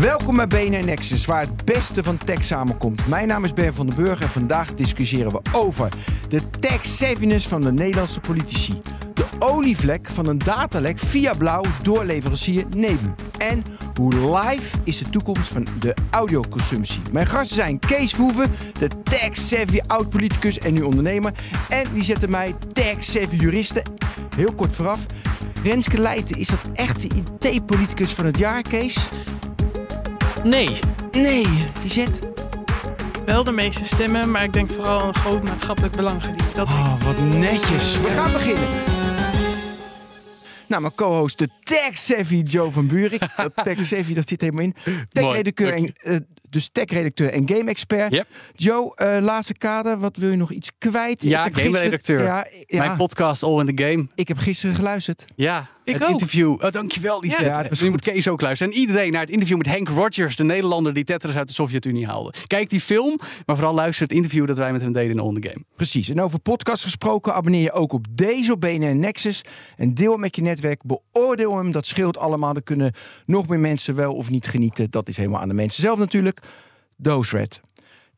Welkom bij BNN Nexus, waar het beste van tech samenkomt. Mijn naam is Ben van den Burg en vandaag discussiëren we over de tech-savviness van de Nederlandse politici. De olievlek van een datalek via blauw door leverancier Nebu. En hoe live is de toekomst van de audioconsumptie. Mijn gasten zijn Kees Verhoeven, de tech-savvy oud-politicus en nu ondernemer. En wie zette mij tech-savvy juristen. Heel kort vooraf, Renske Leijten, is dat echt de IT-politicus van het jaar, Kees? Nee. Nee, die zet. Wel de meeste stemmen, maar ik denk vooral een groot maatschappelijk belang gediend. Dat Oh, wat netjes. We gaan beginnen. Nou, mijn co-host, de tech-savvy Joe van Buurik. Dat tech-savvy, dat zit helemaal in. Tech-redacteur en, eh, dus tech-redacteur en game-expert. Yep. Joe, eh, laatste kader, wat wil je nog iets kwijt? Ja, game-redacteur. Ja, ja, Mijn podcast All in the Game. ik heb gisteren geluisterd. Ja, Ik het ook. interview. Oh, dankjewel, Lisette. Ja, je moet Kees ook luisteren. En iedereen naar het interview met Hank Rogers, de Nederlander die Tetris uit de Sovjet-Unie haalde. Kijk die film, maar vooral luister het interview dat wij met hem deden in in the Game. Precies. En over podcast gesproken, abonneer je ook op deze op BNN Nexus. En deel hem met je netwerk. Beoordeel hem, dat scheelt allemaal. Dan kunnen nog meer mensen wel of niet genieten. Dat is helemaal aan de mensen zelf natuurlijk. Dose Red.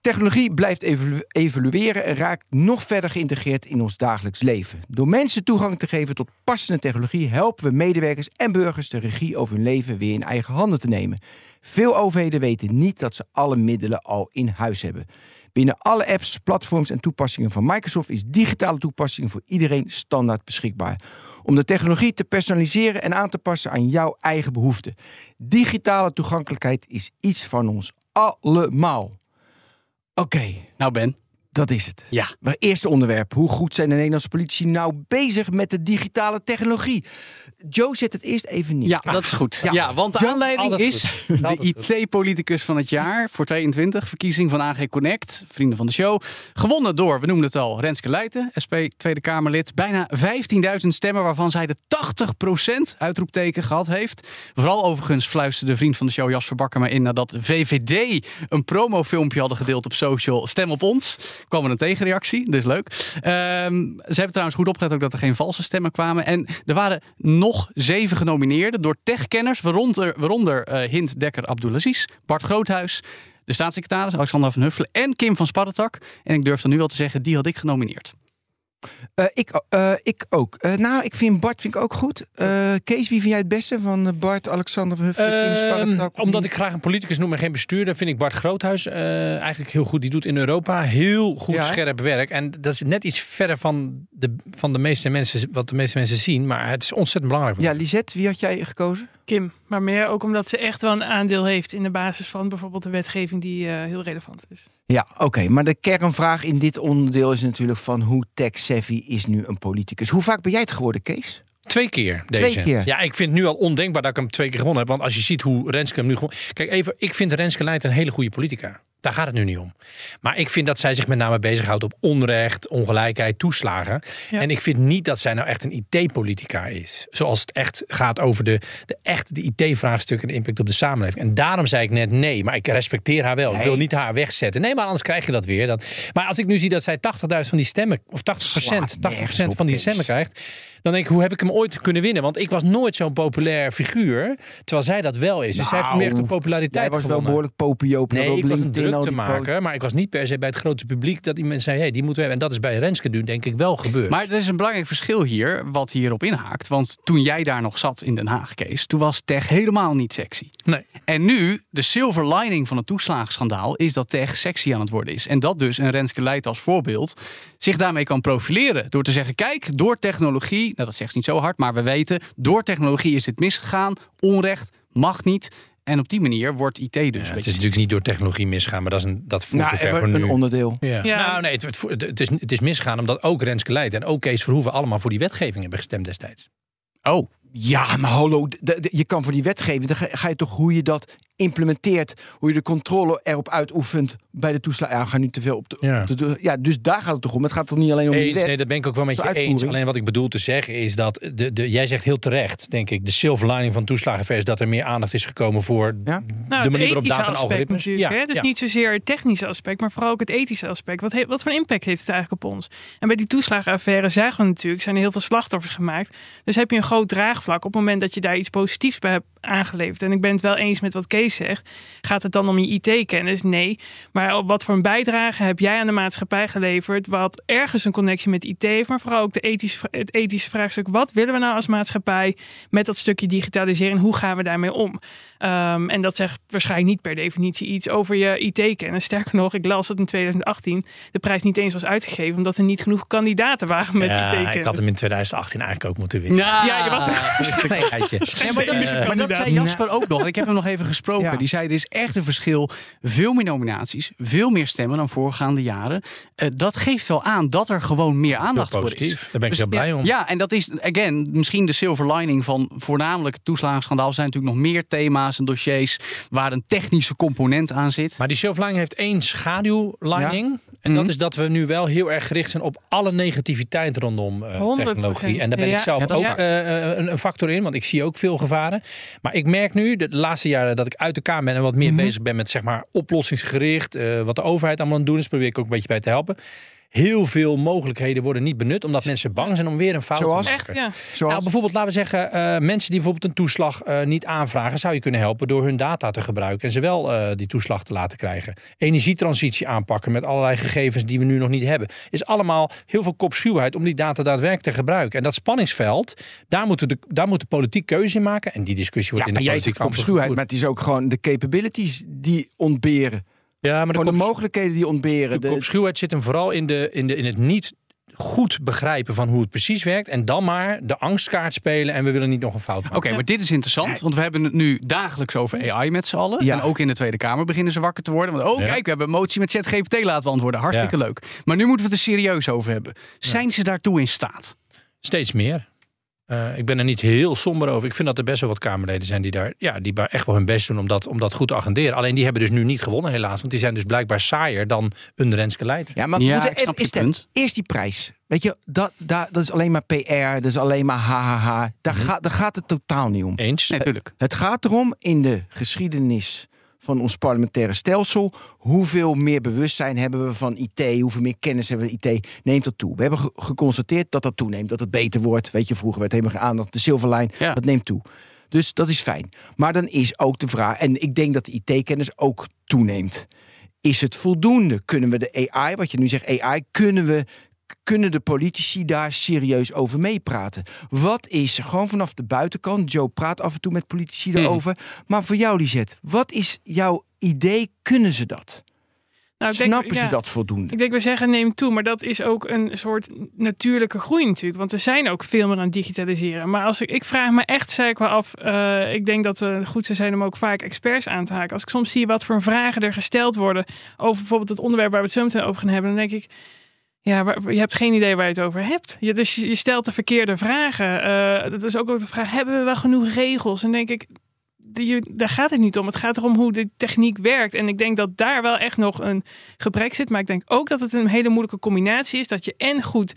Technologie blijft evolu- evolueren en raakt nog verder geïntegreerd in ons dagelijks leven. Door mensen toegang te geven tot passende technologie helpen we medewerkers en burgers de regie over hun leven weer in eigen handen te nemen. Veel overheden weten niet dat ze alle middelen al in huis hebben. Binnen alle apps, platforms en toepassingen van Microsoft is digitale toepassingen voor iedereen standaard beschikbaar. Om de technologie te personaliseren en aan te passen aan jouw eigen behoeften. Digitale toegankelijkheid is iets van ons allemaal. Oké, Nou Ben, dat is het. ja. Maar eerste onderwerp. Hoe goed zijn de Nederlandse politici nou bezig met de digitale technologie? Joe zet het eerst even neer. Ja, dat is goed. Ja. Ja, want de aanleiding is goed. de. IT-politicus van het jaar voor 22. Verkiezing van AG Connect, vrienden van de show. Gewonnen door, we noemden het al, Renske Leijten, SP Tweede Kamerlid. Bijna 15.000 stemmen, waarvan zij de 80% uitroepteken gehad heeft. Vooral overigens fluisterde de vriend van de show Jasper Bakker maar in nadat VVD een promofilmpje hadden gedeeld op social. Stem op ons. Kwam er een tegenreactie, dus leuk. Ehm, ze hebben trouwens goed opgelet ook dat er geen valse stemmen kwamen. En er waren nog zeven genomineerden door techkenners, waaronder, eh, Hint Dekker Abdulaziz, Bart Groothuis, de staatssecretaris Alexander van Huffelen en Kim van Sparretak. En ik durf dan nu wel te zeggen, die had ik genomineerd. Eh, ik, eh, ik ook. Eh, nou, ik vind Bart vind ik ook goed. Eh, Kees, wie vind jij het beste van Bart, Alexander van Huffelen, Kim Ehm, omdat ik graag een politicus noem en geen bestuurder, vind ik Bart Groothuis eh, eigenlijk heel goed. Die doet in Europa heel goed Ja, scherp werk. En dat is net iets verder van de, van de meeste mensen, wat de meeste mensen zien. Maar het is ontzettend belangrijk. Ja, Lisette, wie had jij gekozen? Kim, maar meer ook omdat ze echt wel een aandeel heeft in de basis van bijvoorbeeld de wetgeving die eh, heel relevant is. Ja, oké. Maar de kernvraag in dit onderdeel is natuurlijk van hoe tech-savvy is nu een politicus. Hoe vaak ben jij het geworden, Kees? Twee keer Twee deze. keer? Ja, ik vind het nu al ondenkbaar dat ik hem twee keer gewonnen heb. Want als je ziet hoe Renske hem nu gewoon... Kijk even, ik vind Renske Leijten een hele goede politica. Daar gaat het nu niet om. Maar ik vind dat zij zich met name bezighoudt op onrecht, ongelijkheid, toeslagen. Ja. En ik vind niet dat zij nou echt een IT-politica is. Zoals het echt gaat over de, de, echt de IT-vraagstukken en de impact op de samenleving. En daarom zei ik net nee, maar ik respecteer haar wel. Ik wil niet haar wegzetten. Nee, maar anders krijg je dat weer. Dan, maar als ik nu zie dat zij 80.000 van die stemmen, of 80%, Slaat 80% nergens op, van die stemmen krijgt. Dan denk ik, hoe heb ik hem ooit kunnen winnen? Want ik was nooit zo'n populair figuur. Terwijl zij dat wel is. Dus zij heeft Nou, meer de populariteit Jij was wel behoorlijk popioop. Nee, op ik was een druk te maken. Maar ik was niet per se bij het grote publiek dat mensen zeiden, hey, die moeten we hebben. En dat is bij Renske nu denk ik wel gebeurd. Maar er is een belangrijk verschil hier, wat hierop inhaakt. Want toen jij daar nog zat in Den Haag, Kees, toen was tech helemaal niet sexy. nee. En nu, de silver lining van het toeslagenschandaal, is dat tech sexy aan het worden is. En dat dus een Renske Leijt als voorbeeld zich daarmee kan profileren. Door te zeggen, kijk, door technologie, nou dat zegt ze niet zo hard, maar we weten, door technologie is dit misgegaan, onrecht, mag niet. En op die manier wordt IT dus. Ja, een het is natuurlijk niet door technologie misgaan, maar dat, is een, dat voelt Nou, te ver voor nu. een onderdeel. Ja. Ja. Nou, nee, het, het, het, is, het is misgegaan omdat ook Renske Leijt en ook Kees Verhoeven allemaal voor die wetgeving hebben gestemd destijds. Oh, Ja, maar hallo, je kan voor die wetgeving, dan ga, ga je toch hoe je dat implementeert, hoe je de controle erop uitoefent bij de toeslag. Ja, we gaan nu te veel op de, Ja. op de- ja, dus daar gaat het toch om. Het gaat toch niet alleen om die Eens, wet. nee, dat ben ik ook wel met de je eens. Alleen wat ik bedoel te zeggen is dat, de, de, jij zegt heel terecht, denk ik, de silver lining van toeslagenvers, dat er meer aandacht is gekomen voor Ja? Nou, de manier waarop data en algoritmes... natuurlijk. hè? Dus ja. niet zozeer het technische aspect, maar vooral ook het ethische aspect. Wat, he- wat voor impact heeft het eigenlijk op ons? En bij die toeslagenaffaire zagen we natuurlijk, zijn er heel veel slachtoffers gemaakt. Dus heb je een groot draagvlak op het moment dat je daar iets positiefs bij hebt aangeleverd. En ik ben het wel eens met wat Kees zegt. Gaat het dan om je IT-kennis? Nee. Maar wat voor een bijdrage heb jij aan de maatschappij geleverd? Wat ergens een connectie met IT heeft, maar vooral ook de ethische, het ethische vraagstuk. Wat willen we nou als maatschappij met dat stukje digitaliseren? En hoe gaan we daarmee om? Ehm, en dat zegt waarschijnlijk niet per definitie iets over je IT-kennis. Sterker nog, ik las dat in 2018 de prijs niet eens was uitgegeven, omdat er niet genoeg kandidaten waren met Ja, IT-kennis. ik had hem in 2018 eigenlijk ook moeten winnen. Ja, je was Nee, geitje. Ja, maar, dat, is- maar dat zei Jasper ook nog. Ik heb hem nog even gesproken. Ja. Die zei: er is echt een verschil. Veel meer nominaties, veel meer stemmen dan voorgaande jaren. Eh, dat geeft wel aan dat er gewoon meer aandacht voor is. Daar ben ik Dus heel blij ja, om. Ja, en dat is, again, misschien de silver lining van voornamelijk het toeslagenschandaal. Er zijn natuurlijk nog meer thema's en dossiers waar een technische component aan zit. Maar die silverlining heeft één schaduwlining. En Mhm. dat is dat we nu wel heel erg gericht zijn op alle negativiteit rondom eh, 100%. technologie. En daar ben Ja, ik zelf ja, ook is- eh, een, een factor in, want ik zie ook veel gevaren. Maar ik merk nu, de laatste jaren dat ik uit de Kamer ben en wat meer Mhm. bezig ben met zeg maar oplossingsgericht, eh, wat de overheid allemaal aan het doen is, probeer ik ook een beetje bij te helpen. Heel veel mogelijkheden worden niet benut, omdat mensen bang zijn om weer een fout Zoals? te maken. Echt, ja. Zoals? Nou, bijvoorbeeld, laten we zeggen, eh, mensen die bijvoorbeeld een toeslag eh, niet aanvragen, zou je kunnen helpen door hun data te gebruiken en ze wel eh, die toeslag te laten krijgen. Energietransitie aanpakken met allerlei gegevens die we nu nog niet hebben. Is allemaal heel veel kopschuwheid om die data daadwerkelijk te gebruiken. En dat spanningsveld, daar moet de, daar moet de politiek keuze in maken. En die discussie wordt ja, in maar de jij zegt politiek op schuwheid, maar het is ook gewoon de capabilities die ontberen. Ja, maar de, mogelijkheden die ontberen. de De- kopschuwheid zit hem vooral in, de, in, de, in het niet goed begrijpen van hoe het precies werkt. En dan maar de angstkaart spelen en we willen niet nog een fout maken. Oké, maar dit is interessant, want we hebben het nu dagelijks over AI met z'n allen. Ja. En ook in de Tweede Kamer beginnen ze wakker te worden. Want, oh, Ja. kijk, we hebben een motie met ChatGPT laten beantwoorden. Hartstikke Ja. leuk. Maar nu moeten we het er serieus over hebben. Zijn ze daartoe in staat? Steeds meer. Eh, ik ben er niet heel somber over. Ik vind dat er best wel wat Kamerleden zijn die daar, ja, die echt wel hun best doen om dat, om dat goed te agenderen. Alleen die hebben dus nu niet gewonnen helaas. Want die zijn dus blijkbaar saaier dan een Renske Leijten. Ja, maar Ja, moet er ik snap even je stemmen. punt. Eerst die prijs. Weet je, dat, dat, dat is alleen maar PR, dat is alleen maar hahaha. Daar, Mhm. gaat, daar gaat het totaal niet om. Eens? Nee, natuurlijk. Het gaat erom in de geschiedenis van ons parlementaire stelsel. Hoeveel meer bewustzijn hebben we van IT? Hoeveel meer kennis hebben we IT? Neemt dat toe? We hebben ge- geconstateerd dat dat toeneemt. Dat het beter wordt. Weet je, vroeger werd helemaal geen aandacht. De silverlijn, Ja. dat neemt toe. Dus dat is fijn. Maar dan is ook de vraag, en ik denk dat de IT-kennis ook toeneemt. Is het voldoende? Kunnen we de AI, wat je nu zegt, AI, kunnen we kunnen de politici daar serieus over meepraten? Wat is gewoon vanaf de buitenkant? Joe praat af en toe met politici erover. Maar voor jou, Lisette, wat is jouw idee? Kunnen ze dat? Nou, ik denk- Snappen ze ja. dat voldoende? Ik denk, we zeggen neem toe, maar dat is ook een soort natuurlijke groei natuurlijk. Want we zijn ook veel meer aan het digitaliseren. Maar als ik, ik vraag me echt zeker wel af, eh, ik denk dat we goed zou zijn om ook vaak experts aan te haken. Als ik soms zie wat voor vragen er gesteld worden over bijvoorbeeld het onderwerp waar we het zo meteen over gaan hebben, dan denk ik, ja, je hebt geen idee waar je het over hebt. Je, dus je stelt de verkeerde vragen. Eh, dat is ook, ook de vraag, hebben we wel genoeg regels? En denk ik, daar gaat het niet om. Het gaat erom hoe de techniek werkt. En ik denk dat daar wel echt nog een gebrek zit. Maar ik denk ook dat het een hele moeilijke combinatie is. Dat je en goed,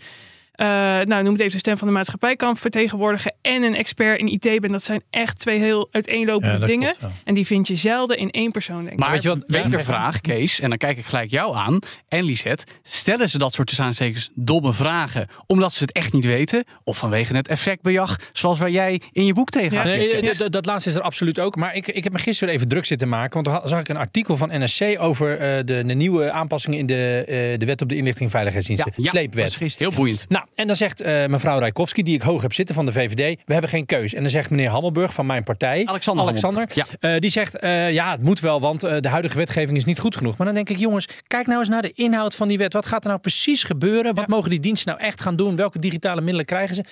eh, nou noem het even de stem van de maatschappij kan vertegenwoordigen. En een expert in IT bent. Dat zijn echt twee heel uiteenlopende Ja, dingen. klopt, ja. En die vind je zelden in één persoon, denk ik. Maar weet je wat- weet ja, de vraag, Kees, en dan kijk ik gelijk jou aan en Lisette. Stellen ze dat soort tussen aanstekens domme vragen omdat ze het echt niet weten? Of vanwege het effectbejag, zoals waar jij in je boek tegen Ja. Nee, eh, dat- dat laatste is er absoluut ook. Maar ik, ik heb me gisteren even druk zitten maken. Want toen zag ik een artikel van NRC over eh, de, de nieuwe aanpassingen in de, eh, de wet op de inlichting en veiligheidsdiensten. Ja, Sleepwet. Heel boeiend. Nou, en dan zegt eh, mevrouw Rijkowski, die ik hoog heb zitten van de VVD, we hebben geen keus. En dan zegt meneer Hammelburg van mijn partij, Alexander eh, die zegt, eh, ja, het moet wel, want de huidige wetgeving is niet goed genoeg. Maar dan denk ik, jongens, kijk nou eens naar de inhoud van die wet. Wat gaat er nou precies gebeuren? Wat mogen die diensten nou echt gaan doen? Welke digitale middelen krijgen ze?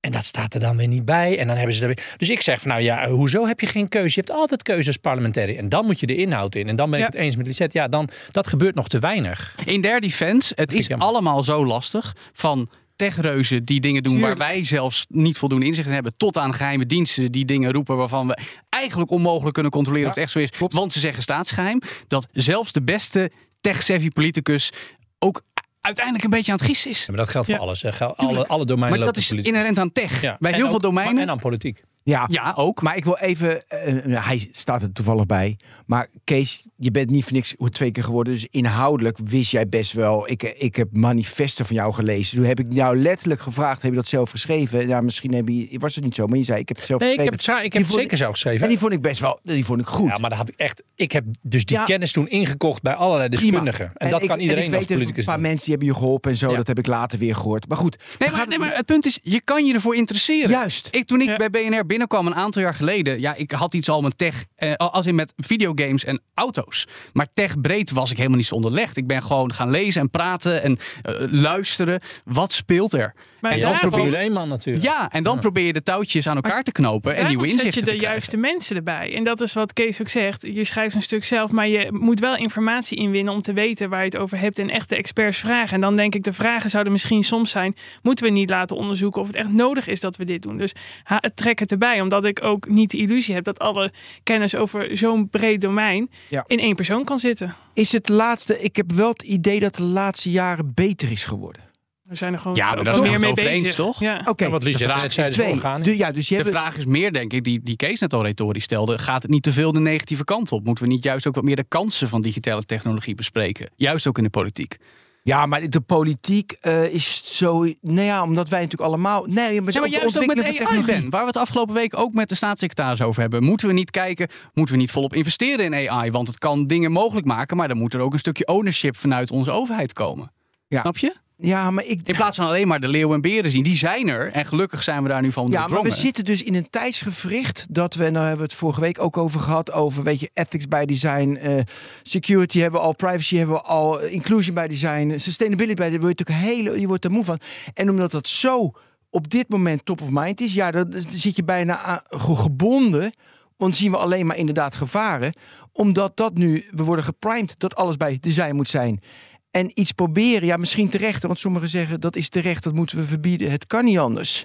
En dat staat er dan weer niet bij. En dan hebben ze er weer. Dus ik zeg van nou ja, hoezo heb je geen keuze? Je hebt altijd keuzes parlementair. En dan moet je de inhoud in. En dan ben ik Ja. het eens met Lisette. Ja, dan dat gebeurt nog te weinig. In der defense, het is allemaal zo lastig. Van techreuzen die dingen doen waar wij zelfs niet voldoende inzicht in hebben. Tot aan geheime diensten die dingen roepen waarvan we eigenlijk onmogelijk kunnen controleren of het echt zo is. Want ze zeggen staatsgeheim. Dat zelfs de beste tech-savvy politicus ook uiteindelijk een beetje aan het gissen is. Ja, maar dat geldt voor alles. hè. Alle, alle domeinen Maar dat is inherent aan tech. Bij En heel ook- veel domeinen. En aan politiek. Ja, Ja, ook. maar ik wil even... eh, hij staat er toevallig bij. Maar Kees, je bent niet voor niks twee keer geworden. Dus inhoudelijk wist jij best wel... Ik, ik heb manifesten van jou gelezen. Toen heb ik jou letterlijk gevraagd, heb je dat zelf geschreven? Ja, misschien heb je, was het niet zo, maar je zei, ik heb het zelf Nee, ik geschreven. heb het, ik heb het zeker zelf geschreven. En die vond ik best wel, die vond ik goed. Ja, maar dat heb ik echt. Ik heb dus die Ja. kennis toen ingekocht bij allerlei deskundigen. En, dat ik- kan iedereen ik als weet, politicus Een paar doen. mensen die hebben je geholpen en zo. Ja. Dat heb ik later weer gehoord. Maar goed. Nee, maar, nee, het- maar het punt is, je kan je ervoor interesseren. Juist. Ik, toen ik Ja. bij BNR binnenkwam een aantal jaar geleden, ja, ik had iets al met tech, eh, als in met videogames en auto's. Maar tech breed was ik helemaal niet zo onderlegd. Ik ben gewoon gaan lezen en praten en eh, luisteren. Wat speelt er? Maar En dan probeer je één man natuurlijk. Ja, en dan probeer je de touwtjes aan elkaar te knopen en nieuwe zet je inzichten de te juiste mensen erbij. En dat is wat Kees ook zegt. Je schrijft een stuk zelf, maar je moet wel informatie inwinnen om te weten waar je het over hebt en echte experts vragen. En dan denk ik, de vragen zouden misschien soms zijn: moeten we niet laten onderzoeken of het echt nodig is dat we dit doen? Dus ha, trek het erbij, omdat ik ook niet de illusie heb dat alle kennis over zo'n breed domein Ja. in één persoon kan zitten. Is het laatste, ik heb wel het idee dat de laatste jaren beter is geworden. We zijn er gewoon Ja, maar zijn meer mee bezig. eens, toch? Ja. Oké, wat Lies de vraag net is zei, is twee. organisch. Du- ja, dus je De hebt, vraag is meer, denk ik, die, die Kees net al retorisch stelde. Gaat het niet te veel de negatieve kant op? Moeten we niet juist ook wat meer de kansen van digitale technologie bespreken? Juist ook in de politiek. ja, maar de politiek eh, is zo. Nou ja, omdat wij natuurlijk allemaal. Nee, maar, Ja, maar de juist ook met ontwikkeling van AI, technologie. Ben, waar we het afgelopen week ook met de staatssecretaris over hebben. Moeten we niet kijken, moeten we niet volop investeren in AI? Want het kan dingen mogelijk maken, maar dan moet er ook een stukje ownership vanuit onze overheid komen. Ja. Snap je? Ja, maar ik. In plaats van alleen maar de leeuwen en beren zien. Die zijn er en gelukkig zijn we daar nu van Ja, maar we zitten dus in een tijdsgevricht dat we, nou hebben we het vorige week ook over gehad, over weet je, ethics by design, eh, security hebben we al, privacy hebben we al, eh, inclusion by design, sustainability by design, je natuurlijk hele, je wordt er moe van. En omdat dat zo op dit moment top of mind is, ja, dan zit je bijna aan- gebonden. Want zien we alleen maar inderdaad gevaren. Omdat dat nu, we worden geprimed dat alles bij design moet zijn. En iets proberen, ja, misschien terecht. Want sommigen zeggen dat is terecht, dat moeten we verbieden. Het kan niet anders.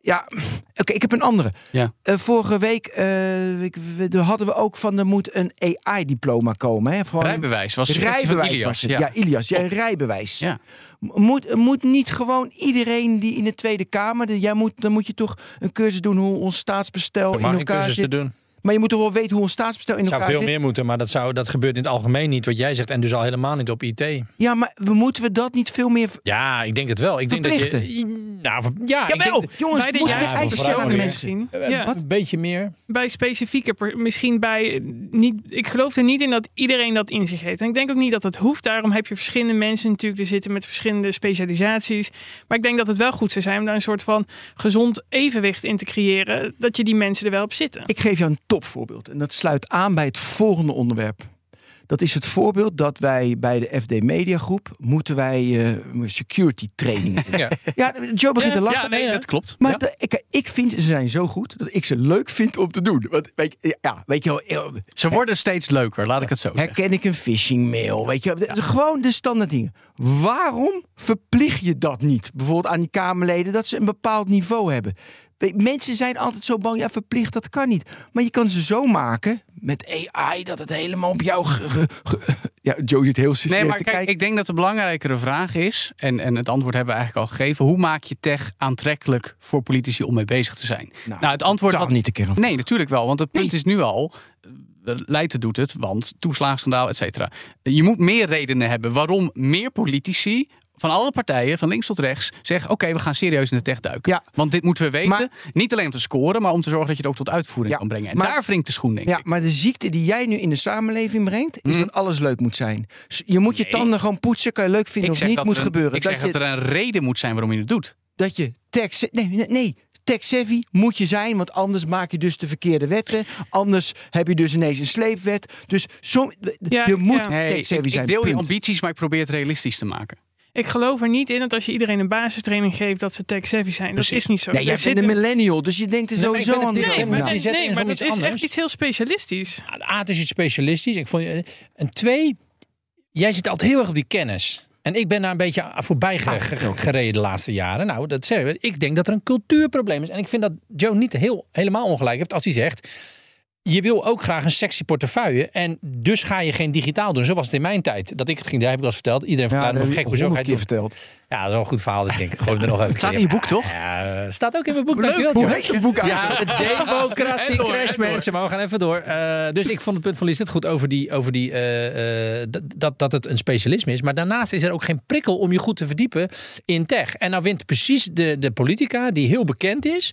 Ja, oké, ik heb een andere. Ja. Eh, vorige week eh, hadden we ook van er moet een AI-diploma komen. Hè? Gewoon Rijbewijs was van rijbewijs Ilias. was het. Ja. Ja, Ilias, ja, Klopt. rijbewijs. Ja. Moet, moet niet gewoon iedereen die in de Tweede Kamer, de- jij moet, dan moet je toch een cursus doen hoe ons staatsbestel in elkaar cursus te zit. doen. Maar je moet toch wel weten hoe ons staatsbestel in Het zou elkaar veel zit. meer moeten, maar dat, zou, dat gebeurt in het algemeen niet wat jij zegt. En dus al helemaal niet op IT. Ja, maar we moeten we dat niet veel meer. Ja, ik denk het wel. Ik denk dat je. Nou, ver- ja, ik Jawel, denk, jongens, moeten vooral aan de mensen. misschien. eh, Ja. een beetje meer. bij specifieke, per- misschien bij niet. Ik geloof er niet in dat iedereen dat in zich heeft. En ik denk ook niet dat het hoeft. Daarom heb je verschillende mensen natuurlijk er zitten met verschillende specialisaties. Maar ik denk dat het wel goed zou zijn om daar een soort van gezond evenwicht in te creëren. Dat je die mensen er wel op zitten. Ik geef jou een topvoorbeeld. En dat sluit aan bij het volgende onderwerp. Dat is het voorbeeld dat wij bij de FD Media Groep moeten wij eh, security training doen. Ja. ja, Joe begint te lachen. Ja, nee, dat klopt. Maar Ja. de- ik, ik vind ze zijn zo goed dat ik ze leuk vind om te doen. Want weet je, ja, weet je wel, eh, Ze worden steeds leuker, laat ik het zo zeggen. herken ik een phishing mail, weet je, wel. gewoon de standaard dingen. Waarom verplicht je dat niet? Bijvoorbeeld aan die Kamerleden dat ze een bepaald niveau hebben. Mensen zijn altijd zo bang, ja, verplicht, dat kan niet. Maar je kan ze zo maken met AI dat het helemaal op jou. ja, Joe zit heel serieus Nee, maar te kijk, kijken. ik denk dat de belangrijkere vraag is, en, en het antwoord hebben we eigenlijk al gegeven, hoe maak je tech aantrekkelijk voor politici om mee bezig te zijn? Nou, het antwoord wat, niet kern. Nee, natuurlijk wel, want het punt is nu al, Leiden doet het, want toeslagenschandaal, et cetera. Je moet meer redenen hebben waarom meer politici van alle partijen, van links tot rechts, zeggen: Oké, we gaan serieus in de tech duiken. Ja. Want dit moeten we weten. Maar- niet alleen om te scoren, maar om te zorgen dat je het ook tot uitvoering Ja, kan brengen. En maar- daar wringt de schoen, denk Ja, ik. maar de ziekte die jij nu in de samenleving brengt, is Mhm. dat alles leuk moet zijn. Je moet je Nee. tanden gewoon poetsen, kan je leuk vinden of niet, moet er gebeuren. Ik dat zeg je, dat er een reden moet zijn waarom je het doet. dat je tech, nee, nee, nee, tech savvy moet je zijn, want anders maak je dus de verkeerde wetten. Anders heb je dus ineens een sleepwet. Dus zo, Ja, je moet ja. Hey, tech ik, zijn. deel je ambities, maar ik probeer het realistisch te maken. Ik geloof er niet in dat als je iedereen een basistraining geeft, dat ze tech savvy zijn. Dat is niet zo. Nee, jij bent een millennial, dus je denkt er Nee, maar ik sowieso aan Nee, maar, nee, maar om dat is anders. echt iets heel specialistisch. A, het is iets specialistisch. Ik vond, je- en twee, jij zit altijd heel erg op die kennis. En ik ben daar een beetje voorbij gereden de laatste jaren. Nou, dat zeggen we. Ik denk dat er een cultuurprobleem is. En ik vind dat Joe niet heel, helemaal ongelijk heeft als hij zegt... Je wil ook graag een sexy portefeuille. En dus ga je geen digitaal doen. Zo was het in mijn tijd. Dat ik het ging, daar heb ik al eens verteld. Iedereen Ja, verklaarde dat me gek. je Hoezo ga je verteld. Ja, dat is wel een goed verhaal. Dus ik denk, gooi hem er nog even. Het staat in je boek, toch? Ja, staat ook in mijn boek. Leuk, dankjewel, hoe Joe. heet het boek eigenlijk? Ja, de democratie door, crash, mensen. Maar we gaan even door. Eh, dus ik vond het punt van Lies het goed over, die, over die, eh, eh, dat, dat, dat het een specialisme is. Maar daarnaast is er ook geen prikkel om je goed te verdiepen in tech. En nou wint precies de, de politica, die heel bekend is,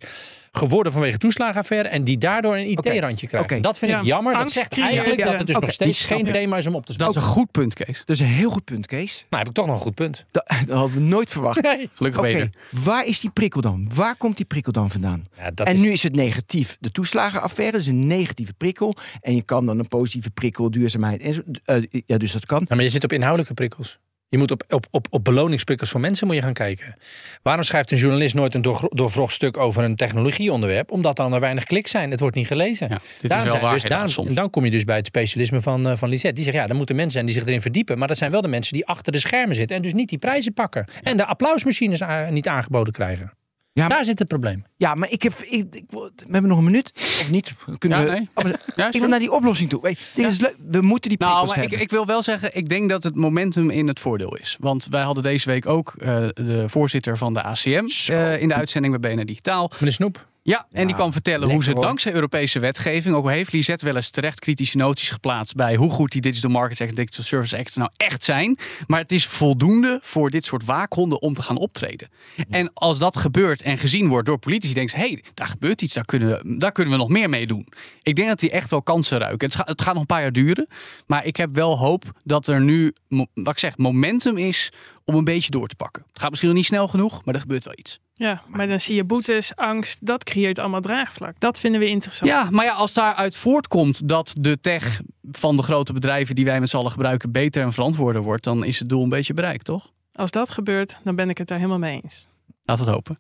geworden vanwege toeslagenaffaire, en die daardoor een IT-randje krijgt. Oké. Dat vind ik Ja, jammer. Dat zegt eigenlijk ja. dat het dus Oké, nog steeds geen thema is om op te Dat spoken. is een goed punt, Kees. Dat is een heel goed punt, Kees. Nou, heb ik toch nog een goed punt. Dat, dat hadden we nooit verwacht. Gelukkig Oké, ben je er. waar is die prikkel dan? Waar komt die prikkel dan vandaan? Ja, dat en is- nu is het negatief. De toeslagenaffaire is een negatieve prikkel. En je kan dan een positieve prikkel, duurzaamheid. En zo, eh, ja, dus dat kan. Ja, maar je zit op inhoudelijke prikkels. Je moet op, op, op, op beloningsprikkels voor mensen moet je gaan kijken. Waarom schrijft een journalist nooit een doorvrocht stuk over een technologieonderwerp? Omdat dan er weinig kliks zijn. Het wordt niet gelezen. Ja, dit is Daarom wel zijn- waar dus helaas daarom- soms. En dan kom je dus bij het specialisme van, eh, van Lisette. Die zegt, ja, er moeten mensen zijn die zich erin verdiepen. Maar dat zijn wel de mensen die achter de schermen zitten. En dus niet die prijzen pakken. En de applausmachines a- niet aangeboden krijgen. Ja, maar, Daar zit het probleem. ja, maar ik heb. Ik, ik, we hebben nog een minuut. Of niet? Kunnen Ja, we, nee. Oh, Ja, ik wil naar die oplossing toe. Weet, dit is leuk. We moeten die Nou, prikkels maar ik, hebben. ik wil wel zeggen, ik denk dat het momentum in het voordeel is. Want wij hadden deze week ook eh, de voorzitter van de ACM eh, in de uitzending bij BNR Digitaal. Meneer Snoep. Ja, en die kwam vertellen hoe ze hoor. dankzij Europese wetgeving, ook al heeft Lisette wel eens terecht kritische noties geplaatst bij hoe goed die Digital Markets Act en Digital Services Act nou echt zijn. Maar het is voldoende voor dit soort waakhonden om te gaan optreden. En als dat gebeurt en gezien wordt door politici, denken ze, hé, hey, daar gebeurt iets, daar kunnen, we, daar kunnen we nog meer mee doen. Ik denk dat die echt wel kansen ruiken. Het, gaat- het gaat nog een paar jaar duren, maar ik heb wel hoop dat er nu, wat ik zeg, momentum is om een beetje door te pakken. Het gaat misschien nog niet snel genoeg, maar er gebeurt wel iets. Ja, maar dan zie je boetes, angst. Dat creëert allemaal draagvlak. Dat vinden we interessant. Ja, maar ja, als daaruit voortkomt dat de tech van de grote bedrijven die wij met z'n allen gebruiken beter en verantwoorder wordt, dan is het doel een beetje bereikt, toch? Als dat gebeurt, dan ben ik het daar helemaal mee eens. Laat het hopen.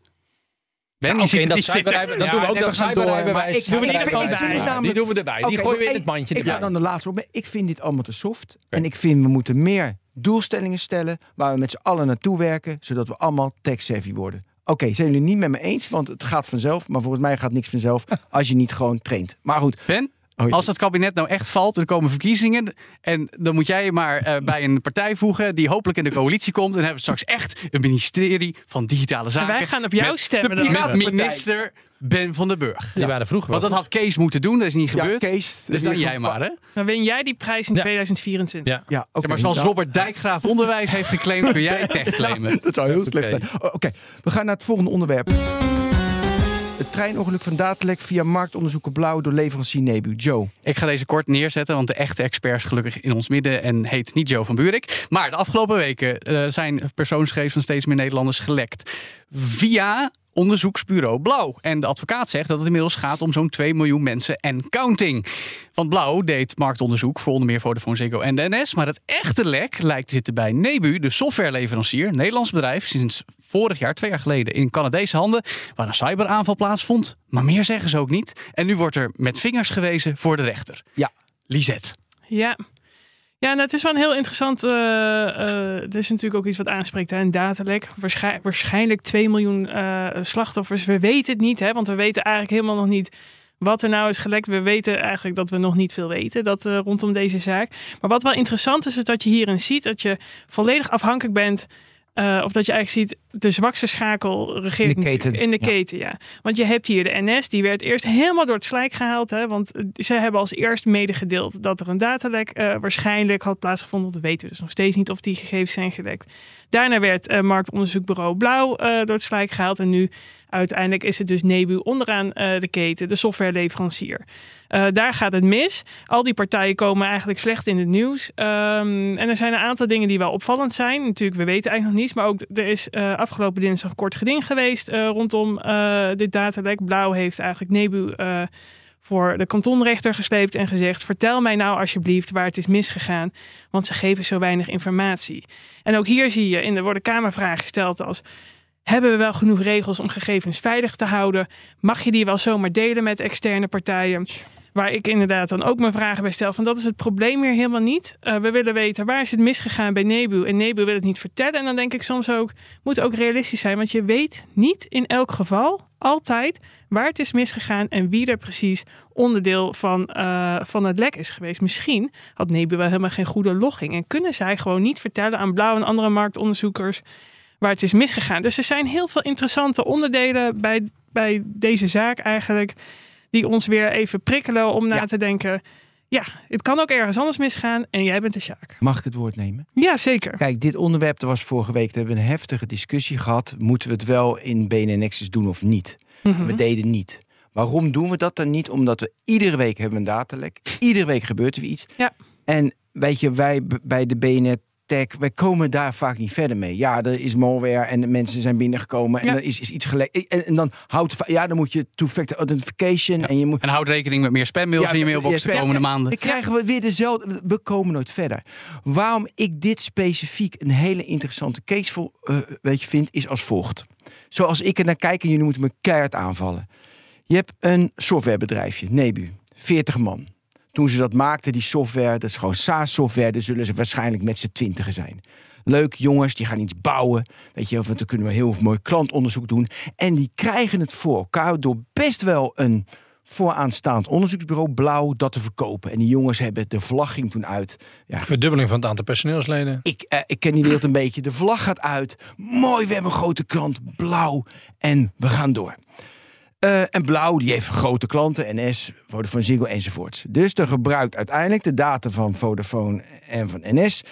Ben, Ja, ziet en dat cyberrijbewijs, dan Ja, doen we ook nee, dat cyberrijbewijs. maar ik- Doe we Ja. Die doen we erbij. Die gooien we in het mandje Ik ga erbij. dan de laatste op. Ik vind dit allemaal te soft. En ik vind we moeten meer doelstellingen stellen waar we met z'n allen naartoe werken, zodat we allemaal tech-savvy worden. Oké, zijn jullie niet met me eens? Want het gaat vanzelf. Maar volgens mij gaat niks vanzelf als je niet gewoon traint. Maar goed. Ben, Oh, als het kabinet nou echt valt, er komen verkiezingen. En dan moet jij je maar eh, bij een partij voegen die hopelijk in de coalitie komt. En dan hebben we straks echt een ministerie van digitale En zaken. wij gaan op jou met stemmen. de dan. Ben van den Burg. Die waren vroeger Want dat had Kees moeten doen, dat is niet Ja, gebeurd. Kees. dus dan jij maar, hè? Dan win jij die prijs in Ja. 2024. Ja. Ja, oké. Maar zoals Robert Dijkgraaf onderwijs heeft geclaimd, kun jij tech claimen. Dat zou heel slecht zijn. Oh, Oké, we gaan naar het volgende onderwerp. Het treinongeluk van Datalek via marktonderzoeken Blauw door leverancier Nebu. Joe. Ik ga deze kort neerzetten, want de echte expert is gelukkig in ons midden en heet niet Joe van Buurik. Maar de afgelopen weken eh, zijn persoonsgegevens van steeds meer Nederlanders gelekt. Via onderzoeksbureau Blauw. En de advocaat zegt dat het inmiddels gaat om zo'n 2 miljoen mensen en counting. Want Blauw deed marktonderzoek voor onder meer Vodafone Ziggo en de NS. Maar het echte lek lijkt te zitten bij Nebu, de softwareleverancier. Een Nederlands bedrijf, sinds vorig jaar, twee jaar geleden, in Canadese handen. Waar een cyberaanval plaatsvond. Maar meer zeggen ze ook niet. En nu wordt er met vingers gewezen voor de rechter. Ja. Lisette. Ja. Ja, nou, het is wel een heel interessant. eh, eh, het is natuurlijk ook iets wat aanspreekt, hè, een datalek. Waarschijn- waarschijnlijk 2 miljoen eh, slachtoffers. We weten het niet, hè, want we weten eigenlijk helemaal nog niet wat er nou is gelekt. We weten eigenlijk dat we nog niet veel weten dat, rondom deze zaak. Maar wat wel interessant is, is dat je hierin ziet dat je volledig afhankelijk bent. Eh, of dat je eigenlijk ziet, de zwakste schakel regeert In de keten, In de ja. keten, ja. Want je hebt hier de NS, die werd eerst helemaal door het slijk gehaald. Hè, want ze hebben als eerst medegedeeld dat er een datalek eh, waarschijnlijk had plaatsgevonden. Dat weten we dus nog steeds niet of die gegevens zijn gelekt. Daarna werd eh, marktonderzoekbureau Blauw door het slijk gehaald. En nu uiteindelijk is het dus Nebu onderaan eh, de keten, de softwareleverancier. Eh, daar gaat het mis. Al die partijen komen eigenlijk slecht in het nieuws. Ehm, en er zijn een aantal dingen die wel opvallend zijn. Natuurlijk, we weten eigenlijk nog niets. Maar ook er is eh, afgelopen dinsdag een kort geding geweest rondom dit datalek. Blauw heeft eigenlijk Nebu voor de kantonrechter gesleept en gezegd: Vertel mij nou alsjeblieft waar het is misgegaan. Want ze geven zo weinig informatie. En ook hier zie je in de worden Kamervragen gesteld als. Hebben we wel genoeg regels om gegevens veilig te houden? Mag je die wel zomaar delen met externe partijen? Waar ik inderdaad dan ook mijn vragen bij stel. Van dat is het probleem hier helemaal niet. Eh, we willen weten waar is het misgegaan bij Nebu. En Nebu wil het niet vertellen. En dan denk ik soms ook, moet ook realistisch zijn. Want je weet niet in elk geval altijd waar het is misgegaan. En wie er precies onderdeel van, eh, van het lek is geweest. Misschien had Nebu wel helemaal geen goede logging. En kunnen zij gewoon niet vertellen aan Blauw en andere marktonderzoekers waar het is misgegaan. Dus er zijn heel veel interessante onderdelen bij, bij deze zaak eigenlijk, die ons weer even prikkelen om na Ja. te denken. Ja, het kan ook ergens anders misgaan en jij bent de Sjaak. Mag ik het woord nemen? Ja, zeker. Kijk, dit onderwerp, er was vorige week, daar hebben we een heftige discussie gehad. Moeten we het wel in BNN Nexus doen of niet? Mhm. We deden niet. Waarom doen we dat dan niet? Omdat we iedere week hebben een datalek. Iedere week gebeurt er weer iets. Ja. En weet je, wij bij de BNN Tech, wij komen daar vaak niet verder mee. Ja, er is malware en de mensen zijn binnengekomen en Ja. er is, is iets gelekt. En, en dan houdt ja, dan moet je two-factor authentication en je moet En houd rekening met meer spammails Ja, in je mailbox de komende maanden. Dan krijgen we weer dezelfde. We komen nooit verder. Waarom ik dit specifiek een hele interessante case voor, eh, weet je, vind, is als volgt. Zoals ik er naar kijk en jullie moeten me keihard aanvallen. Je hebt een softwarebedrijfje, Nebu, 40 man. Toen ze dat maakten, die software, dat is gewoon SaaS-software, dan zullen ze waarschijnlijk met z'n twintigen zijn. Leuk, jongens, die gaan iets bouwen. Weet je, want dan kunnen we heel mooi klantonderzoek doen. En die krijgen het voor elkaar door best wel een vooraanstaand onderzoeksbureau blauw dat te verkopen. En die jongens hebben de vlag ging toen uit. Ja, Verdubbeling van het aantal personeelsleden. ik, eh, ik ken die wereld een beetje. De vlag gaat uit. Mooi, we hebben een grote klant. Blauw. En we gaan door. Eh, en Blauw, die heeft grote klanten. NS, Vodafone Ziggo enzovoorts. Dus dan gebruikt uiteindelijk de data van Vodafone en van NS.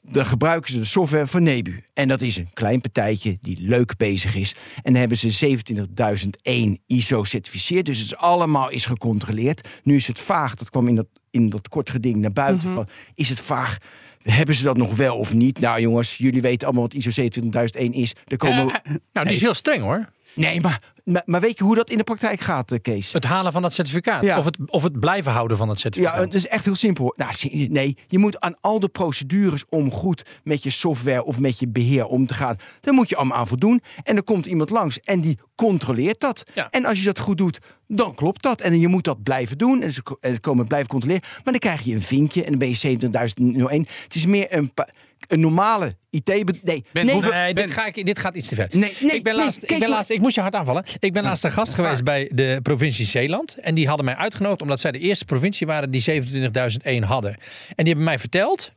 Dan gebruiken ze de software van Nebu. En dat is een klein partijtje die leuk bezig is. En dan hebben ze 27001 ISO certificeerd. Dus het is allemaal is gecontroleerd. Nu is het vaag. Dat kwam in dat, in dat kort geding naar buiten. van, is het vaag? Hebben ze dat nog wel of niet? Nou jongens, jullie weten allemaal wat ISO 27001 is. Er komen... Nou, die is heel streng hoor. Nee, maar, maar, weet je hoe dat in de praktijk gaat, eh, Kees? Het halen van dat certificaat. Ja. Of, het, of het blijven houden van het certificaat. Ja, het is echt heel simpel. Nou, nee, je moet aan al de procedures om goed met je software of met je beheer om te gaan. Daar moet je allemaal aan voldoen. En er komt iemand langs en die controleert dat. Ja. En als je dat goed doet, dan klopt dat. En je moet dat blijven doen. En ze ko- en ze komen blijven controleren. Maar dan krijg je een vinkje en dan ben je 70.001. Het is meer een, pa- een normale IT. Nee, Ben, nee, hoeveel- Nee, Ben- dit, ga ik, dit gaat iets te ver. Nee, nee, ik ben laatst, ik, ben laatst, ik moest je hard aanvallen. Ik ben laatst een gast geweest bij de provincie Zeeland. En die hadden mij uitgenodigd omdat zij de eerste provincie waren die 27.001 hadden. En die hebben mij verteld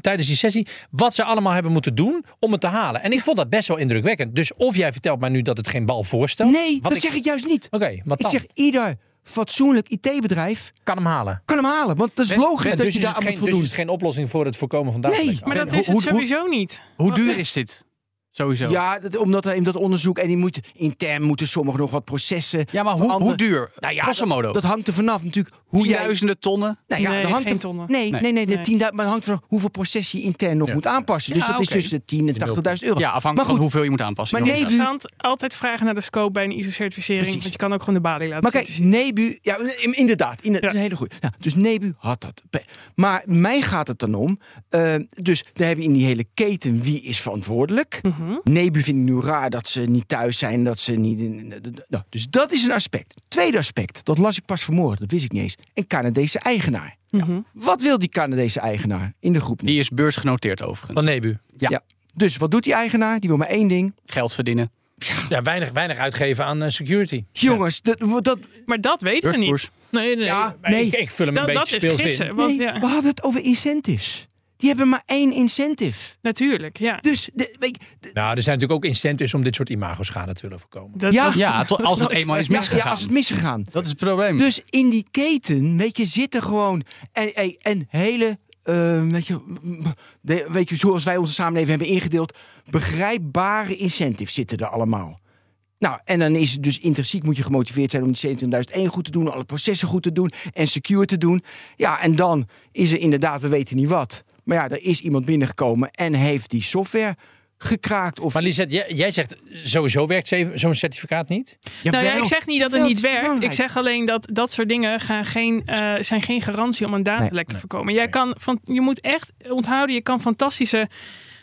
tijdens die sessie wat ze allemaal hebben moeten doen om het te halen. En ik vond dat best wel indrukwekkend. Dus of jij vertelt mij nu dat het geen bal voorstelt. nee wat dat zeg ik juist niet. Oké, wat Ik dan? zeg ieder fatsoenlijk IT-bedrijf kan hem halen. kan hem halen. Want dat is Ben- logisch Ben, dat dus, je is daar het aan geen, moet dus voldoen. is het geen oplossing voor het voorkomen van datalekken. Maar dat is het hoe- sowieso niet. Hoe duur is dit? Sowieso. Ja, dat, omdat er in dat onderzoek en die moet intern moeten sommigen nog wat processen. Ja, maar hoe, duur? Nou ja, dat, dat hangt er vanaf natuurlijk hoe jij. Tienduizenden tonnen? Nou ja, Nee, hangt geen er- tonnen. Nee, Nee. nee, nee, de Nee. 10.000, maar het hangt vanaf hoeveel processen je intern nog Ja. moet aanpassen. Dus Ja, dat is tussen de 10 en 80.000 euro. Ja, afhankelijk Maar van hoeveel je moet aanpassen. maar Interessant, altijd vragen naar de scope bij een ISO-certificering. Precies. Want je kan ook gewoon de balie laten Maar kijk. Nebu, ja, in- inderdaad, in, dat is een hele goede. Nou, dus Nebu had dat. Maar mij gaat het dan om. eh, dus daar heb je in die hele keten wie is verantwoordelijk. Mhm. Nebu vind ik nu raar dat ze niet thuis zijn, dat ze niet. in- Nou, dus dat is een aspect. Tweede aspect, dat las ik pas vanmorgen, dat wist ik niet eens. Een Canadese eigenaar. Mhm. Wat wil die Canadese eigenaar in de groep? nu? Die is beursgenoteerd overigens. Van Nebu. Dus wat doet die eigenaar? Die wil maar één ding. Geld verdienen. Ja, weinig, weinig uitgeven aan eh, security. Jongens, dat, dat, Maar dat weten we niet. Nee, nee. Ja, maar nee. Ik, ik vul hem een Dat, beetje dat is speels gissen. in. Want, nee, ja, we hadden het over incentives. Die hebben maar één incentive. natuurlijk, ja. Dus, de, weet je, de- Nou, er zijn natuurlijk ook incentives om dit soort imagoschade te willen voorkomen. Dat Ja. Ja, als het eenmaal is ja, misgegaan. ja, als het misgegaan. Dat is het probleem. Dus in die keten, weet je, zitten gewoon en, en, en hele, eh, weet, je, de, weet je, zoals wij onze samenleving hebben ingedeeld, begrijpbare incentives zitten er allemaal. Nou, en dan is het dus intrinsiek moet je gemotiveerd zijn om die 27.001 goed te doen, alle processen goed te doen en secure te doen. Ja, en dan is er inderdaad, we weten niet wat. Maar ja, er is iemand binnengekomen en heeft die software gekraakt. Of Maar Lisette, jij, jij zegt sowieso werkt zo'n certificaat niet? Nou ja, ik zeg niet dat het niet werkt. Ik zeg alleen dat dat soort dingen gaan geen, eh, zijn geen garantie om een datalek Nee. te voorkomen. Jij kan van, je moet echt onthouden, je kan fantastische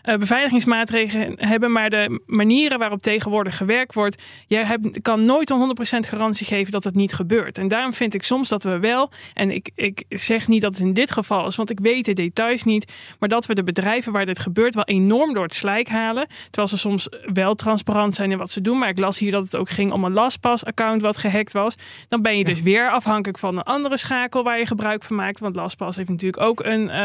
beveiligingsmaatregelen hebben, maar de manieren waarop tegenwoordig gewerkt wordt, jij hebt, kan nooit een 100% garantie geven dat het niet gebeurt. En daarom vind ik soms dat we wel, en ik, ik zeg niet dat het in dit geval is, want ik weet de details niet, maar dat we de bedrijven waar dit gebeurt wel enorm door het slijk halen, terwijl ze soms wel transparant zijn in wat ze doen. Maar ik las hier dat het ook ging om een LastPass-account wat gehackt was. Dan ben je dus weer afhankelijk van een andere schakel waar je gebruik van maakt. Want LastPass heeft natuurlijk ook een, eh,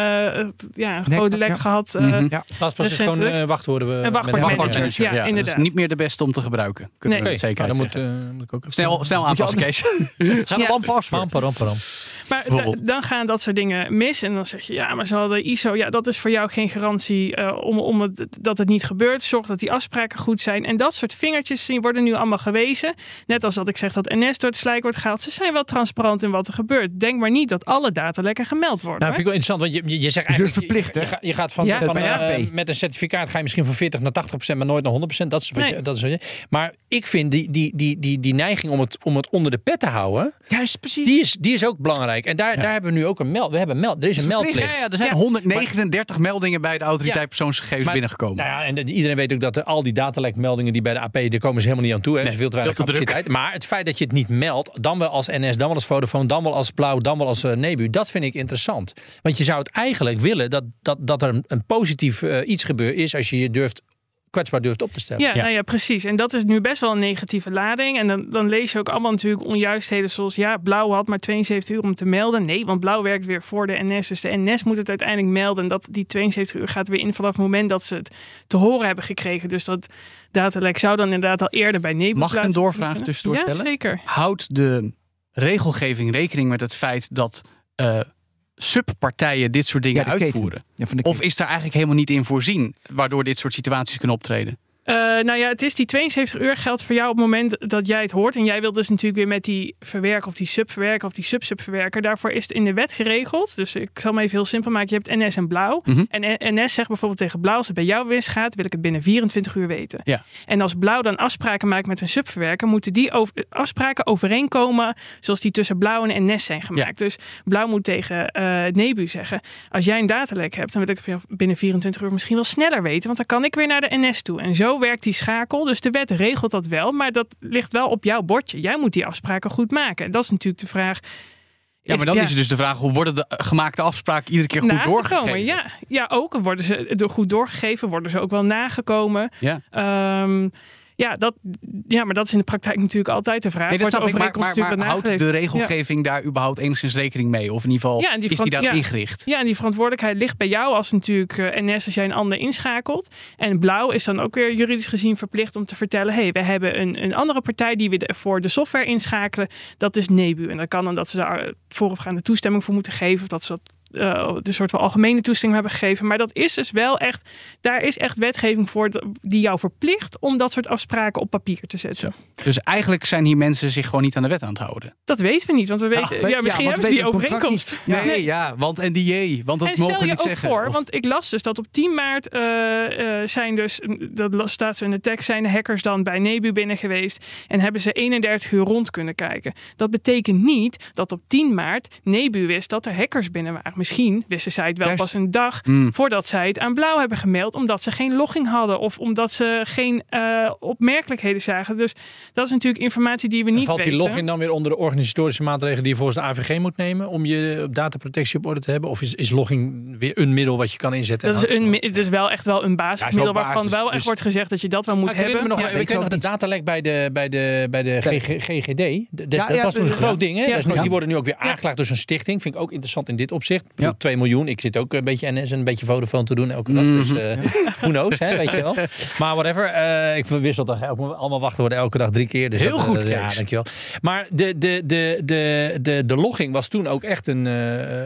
ja, een grote lek ja. gehad. eh, Mhm. Ja. Recente- gewoon eh, wachtwoorden. we- Een met wachtwoordmanager. Ja, Ja, dat inderdaad. is niet meer de beste om te gebruiken. Kunnen Nee. we zeker nou, dan moet, eh, moet ik ook even- Snel, snel aanpassen, Kees. Ga Ja. param. Maar da- dan gaan dat soort dingen mis. En dan zeg je, ja, maar ze hadden ISO. Ja, dat is voor jou geen garantie eh, om, om het, dat het niet gebeurt. Zorg dat die afspraken goed zijn. En dat soort vingertjes die worden nu allemaal gewezen. Net als dat ik zeg dat NS door het slijk wordt gehaald. Ze zijn wel transparant in wat er gebeurt. Denk maar niet dat alle data lekker gemeld worden. Nou, vind ik wel interessant, want je, je, je zegt Dus eigenlijk... verplicht, hè? je, je, ga- je gaat van, Ja, van eh, met een certificaat ga je misschien van 40 naar 80 procent, maar nooit naar 100 procent. Dat is wat je, Nee. dat is wat je, maar ik vind die, die, die, die, die neiging om het, om het onder de pet te houden, Juist, precies. die is, die is ook belangrijk. En daar, daar hebben we nu ook een meld. We hebben meld. Er is een meldplicht. Ja, ja, er zijn Ja. 139 meldingen bij de autoriteit Ja. persoonsgegevens Maar- binnengekomen. Nou ja, en de- iedereen weet ook dat er al die datalekmeldingen die bij de AP, daar komen ze helemaal niet aan toe. Hè. Er is veel te weinig capaciteit. Maar het feit dat je het niet meldt, dan wel als NS, dan wel als Vodafone, dan wel als Blauw, dan wel als eh, Nebu, dat vind ik interessant. Want je zou het eigenlijk willen dat, dat, dat er een, een positief eh, iets gebeurt is als je je durft, kwetsbaar durft op te stellen. Ja, Nou ja, precies. En dat is nu best wel een negatieve lading. En dan, dan lees je ook allemaal natuurlijk onjuistheden zoals... ja, Blauw had maar 72 uur om te melden. Nee, want Blauw werkt weer voor de NS. Dus de NS moet het uiteindelijk melden. En dat, die 72 uur gaat weer in vanaf het moment dat ze het te horen hebben gekregen. Dus dat datalek zou dan inderdaad al eerder bij Nebel Mag ik een doorvraag tussendoor ja, stellen? zeker. Houdt de regelgeving rekening met het feit dat eh, subpartijen dit soort dingen Ja, uitvoeren? Ja, Of is daar eigenlijk helemaal niet in voorzien, waardoor dit soort situaties kunnen optreden? Eh, nou ja, het is die 72 uur geldt voor jou op het moment dat jij het hoort. En jij wilt dus natuurlijk weer met die verwerker of die subverwerker of die subsubverwerker. Daarvoor is het in de wet geregeld. Dus ik zal me even heel simpel maken. Je hebt NS en Blauw. Mhm. En NS zegt bijvoorbeeld tegen Blauw, als het bij jou misgaat, wil ik het binnen 24 uur weten. Ja. En als Blauw dan afspraken maakt met een subverwerker, moeten die over, afspraken overeenkomen zoals die tussen Blauw en NS zijn gemaakt. Dus Blauw moet tegen eh, Nebu zeggen, als jij een datalek hebt, dan wil ik binnen 24 uur misschien wel sneller weten, want dan kan ik weer naar de NS toe. En zo werkt die schakel. Dus de wet regelt dat wel, maar dat ligt wel op jouw bordje. Jij moet die afspraken goed maken. En dat is natuurlijk de vraag. Ja, maar dan is het dus de vraag, hoe worden de gemaakte afspraken iedere keer goed nagekomen. doorgegeven? Ja, ja, ook. Worden ze door goed doorgegeven, worden ze ook wel nagekomen. Ja. Ehm, ja, dat, ja, maar dat is in de praktijk natuurlijk altijd de vraag. Nee, dat Wordt maar, maar, maar houdt de regelgeving daar überhaupt enigszins rekening mee? Of in ieder geval, Ja, en die is die ja. ingericht? Ja, en die verantwoordelijkheid ligt bij jou als natuurlijk eh, NS als jij een ander inschakelt. En Blauw is dan ook weer juridisch gezien verplicht om te vertellen: hé, hey, we hebben een, een andere partij die we de- voor de software inschakelen. Dat is Nebu. En dat kan dan dat ze daar voorafgaande toestemming voor moeten geven. Of dat ze dat eh, de soort van algemene toestemming hebben gegeven. Maar dat is dus wel echt, daar is echt wetgeving voor die jou verplicht om dat soort afspraken op papier te zetten. Dus eigenlijk zijn hier mensen zich gewoon niet aan de wet aan het houden. Dat weten we niet, want we weten, we- ja, ja, misschien hebben ze die overeenkomst. niet. Ja. Nee, ja, want NDA, want dat en mogen stel we je niet ook zeggen. voor, Of- want ik las dus dat op 10 maart eh, eh, zijn dus, dat las- staat zo in de tekst, zijn de hackers dan bij Nebu binnen geweest en hebben ze 31 uur rond kunnen kijken. Dat betekent niet dat op 10 maart Nebu wist dat er hackers binnen waren. Misschien wisten zij het wel Juist. pas een dag Hmm. voordat zij het aan Blauw hebben gemeld, omdat ze geen logging hadden of omdat ze geen eh, opmerkelijkheden zagen. Dus dat is natuurlijk informatie die we niet Valt die weten. login dan weer onder de organisatorische maatregelen die je volgens de AVG moet nemen om je dataprotectie op orde te hebben? Of is, is logging weer een middel wat je kan inzetten? Dat is een, het is wel echt wel een basismiddel waarvan basis, wel echt dus- wordt gezegd dat je dat wel moet herinner hebben. me nog, Ja. ik weet nog de datalek bij de, bij de, bij de GG GGD. De- des- Ja, dat ja, was toen een ja. groot ding. Hè? Ja. Dat is nog- Ja. Die worden nu ook weer aangeklaagd door zo'n stichting. Vind ik ook interessant in dit opzicht. Ja. 2 miljoen. Ik zit ook een beetje NS en een beetje Vodafone te doen elke dag. Mhm. Dus eh who knows, hè, weet je wel. Maar whatever. eh, ik wissel dan ook allemaal wachten worden elke dag drie keer. Dus Heel dat, eh, goed, Ja, dankjewel. Maar de, de, de, de, de, de logging was toen ook echt een, eh,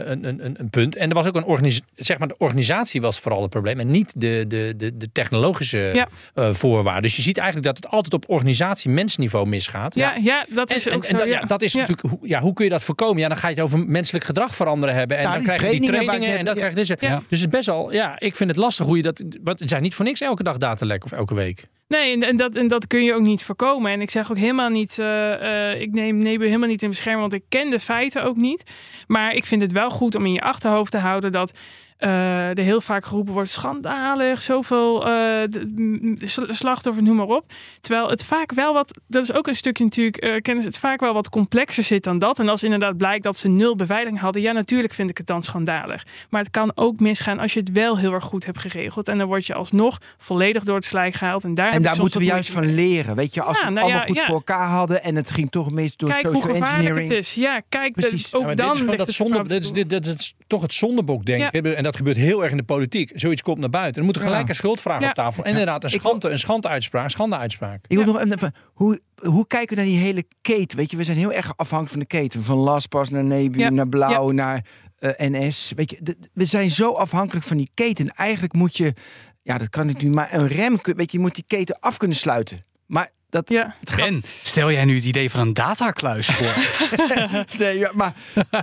een, een, een- punt. En er was ook een organisatie, zeg maar, de organisatie was vooral het probleem. En niet de, de, de, de technologische Ja. eh, voorwaarden. Dus je ziet eigenlijk dat het altijd op organisatie mensniveau misgaat. Ja, ja, dat En, is en, ook en zo. dat, ja. ja, dat is Ja. natuurlijk, hoe, ja, hoe kun je dat voorkomen? Ja, dan ga je het over menselijk gedrag veranderen hebben. En Ja, dan krijg je die trainingen en net- dat krijg je deze. Ja. Dus het is best wel, ja, ik vind het lastig hoe je dat. Want het zijn niet voor niks elke dag datalek of elke week. Nee, en, en dat, en dat kun je ook niet voorkomen. En ik zeg ook helemaal niet, eh, eh, ik neem Nebu helemaal niet in bescherming, want ik ken de feiten ook niet. Maar ik vind het wel goed om in je achterhoofd te houden dat eh, er heel vaak geroepen wordt schandalig, zoveel eh, de- m- sl- slachtoffers, noem maar op. Terwijl het vaak wel wat, dat is ook een stukje natuurlijk, eh, kennis, het vaak wel wat complexer zit dan dat. En als inderdaad blijkt dat ze nul beveiliging hadden, ja natuurlijk vind ik het dan schandalig. Maar het kan ook misgaan als je het wel heel erg goed hebt geregeld. En dan word je alsnog volledig door het slijk gehaald. En daar En ik moeten we juist van leren. Weet je, als Ja, we het nou ja, allemaal goed ja. voor elkaar hadden en het ging toch mis door Kijk hoe social gevaarlijk engineering. het is. Ja, kijk, de- Precies. ook dan dit is dat zonde, is, dit, dat is toch het zondebok denken. En dat gebeurt heel erg in de politiek. Zoiets komt naar buiten. Er moet er gelijk Ja. een schuldvraag Ja. op tafel. En inderdaad, een schande, een schande-uitspraak. Schande-uitspraak. Ik wil Ja. nog even, hoe, hoe kijken we naar die hele keten? Weet je, we zijn heel erg afhankelijk van de keten. Van LastPass naar Nebu, Ja. naar Blauw, naar eh, NS. Weet je, we zijn zo afhankelijk van die keten. Eigenlijk moet je, ja, dat kan ik nu maar een rem. Weet je, je moet die keten af kunnen sluiten. Maar dat. Ja, Ben, stel jij nu het idee van een datakluis voor? Nee, ja, maar,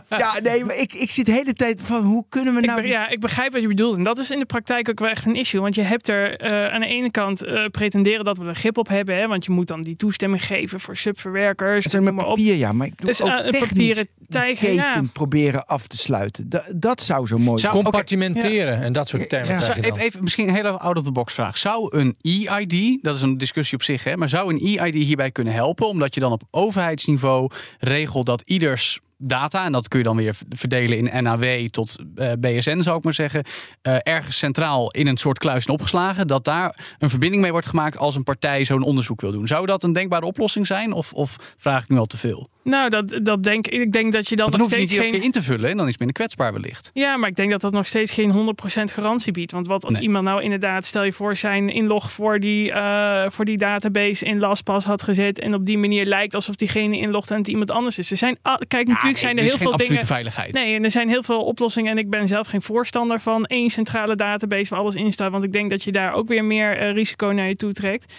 ja, nee, maar ik, ik zit de hele tijd van hoe kunnen we ik, nou. be- ja, ik begrijp wat je bedoelt. En dat is in de praktijk ook wel echt een issue. Want je hebt er eh, aan de ene kant eh, pretenderen dat we er grip op hebben. Hè, want je moet dan die toestemming geven voor subverwerkers. Zijn met op. papier, ja, maar ik doe Dus, ook eh, een technisch papieren die tijger, keten ja. proberen af te sluiten. Da- dat zou zo mooi Zou- zijn. Compartimenteren en dat soort termen. Ja. Zou- even, even misschien een hele out-of-the-box vraag. Zou een EID, dat is een discussie op zich, hè, maar zou een EID hierbij kunnen helpen? Omdat je dan op overheidsniveau regelt dat ieders data, en dat kun je dan weer verdelen in NAW tot eh, BSN, zou ik maar zeggen, eh, ergens centraal in een soort kluis opgeslagen, dat daar een verbinding mee wordt gemaakt als een partij zo'n onderzoek wil doen. Zou dat een denkbare oplossing zijn? Of, of vraag ik nu al te veel? Nou, dat, dat denk ik. Ik denk dat je dan, dan nog hoef je niet steeds iedere geen. in te vullen en dan is het minder kwetsbaar wellicht. Ja, maar ik denk dat dat nog steeds geen 100% garantie biedt. Want wat als Nee. iemand nou inderdaad, stel je voor, zijn inlog voor die, eh, voor die database in LastPass had gezet. En op die manier lijkt alsof diegene inlogt en het iemand anders is. Er zijn, kijk, natuurlijk zijn er heel veel dingen. veiligheid. Nee, en er zijn heel veel oplossingen. En ik ben zelf geen voorstander van één centrale database waar alles in staat. Want ik denk dat je daar ook weer meer eh, risico naar je toe trekt.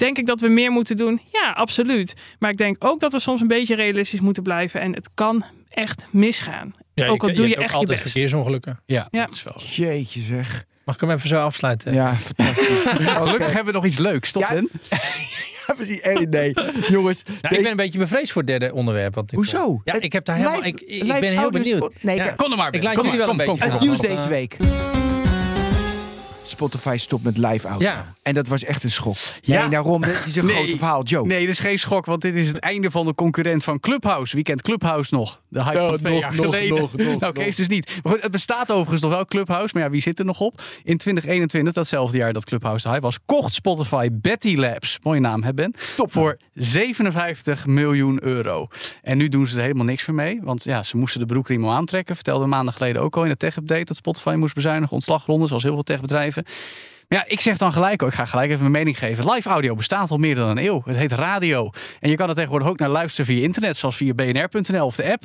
Denk ik dat we meer moeten doen? Ja, absoluut. Maar ik denk ook dat we soms een beetje realistisch moeten blijven. En het kan echt misgaan. Ja, ook al je- doe je echt je best. verkeersongelukken. Ja, Ja. dat is wel. Jeetje zeg. Mag ik hem even zo afsluiten? Ja, fantastisch. Gelukkig hebben we nog iets leuks, toch? Ja? Ja, precies. Eh, nee, jongens. Nou, ik ben een beetje bevreesd voor het derde onderwerp. Wat nu Hoezo? komt. Ja, Het ik heb daar helemaal. live- Ik, ik ben heel audio benieuwd. spot- Nee, Ja. Kom er maar, Ben. Ik laat Kom jullie maar, wel een kom, beetje kom, het nieuws want, deze eh, week. Spotify stopt met live audio. Ja. En dat was echt een schok. Ja. Nee, daarom. Het is een Nee. groot verhaal, Joe. Nee, dit is geen schok, want dit is het einde van de concurrent van Clubhouse. Wie kent Clubhouse nog? De hype Ja, van twee nog, jaar nog, geleden. nog, nog, nou, Kees dus niet. Maar goed, het bestaat overigens nog wel Clubhouse, maar ja, wie zit er nog op? In 2021, datzelfde jaar dat Clubhouse de hype was, kocht Spotify Betty Labs, mooie naam hè Ben, Top. voor 57 miljoen euro. En nu doen ze er helemaal niks meer mee, want ja, ze moesten de broekriem al aantrekken. Vertelde maanden geleden ook al in de tech-update dat Spotify moest bezuinigen, ontslagronde, zoals heel veel techbedrijven. Ja, ik zeg dan gelijk, ook, ik ga gelijk even mijn mening geven. Live audio bestaat al meer dan een eeuw. Het heet radio. En je kan er tegenwoordig ook naar luisteren via internet, zoals via bnr.nl of de app.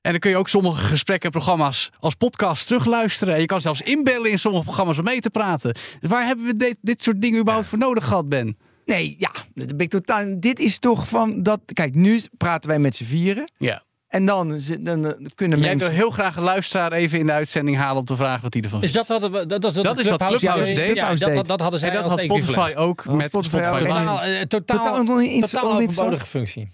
En dan kun je ook sommige gesprekken en programma's als podcast terugluisteren. En je kan zelfs inbellen in sommige programma's om mee te praten. Dus waar hebben we dit, dit soort dingen überhaupt voor nodig gehad, Ben? Nee, ja. dat ben ik totaal, dit is toch van dat. Kijk, nu praten wij met z'n vieren. Ja. En dan, zit- dan, eh, kunnen Jij mensen. wil heel graag een luisteraar even in de uitzending halen om te vragen wat hij ervan Is vindt. dat wat dat, dat, dat, Dat is wat Clubhouse deed. Ja, Clubhouse dat, deed. dat hadden zij En dat had Spotify ook Oh, met Spotify. Live. Totaal, eh, totaal, Totaal totaal, overbodige functie.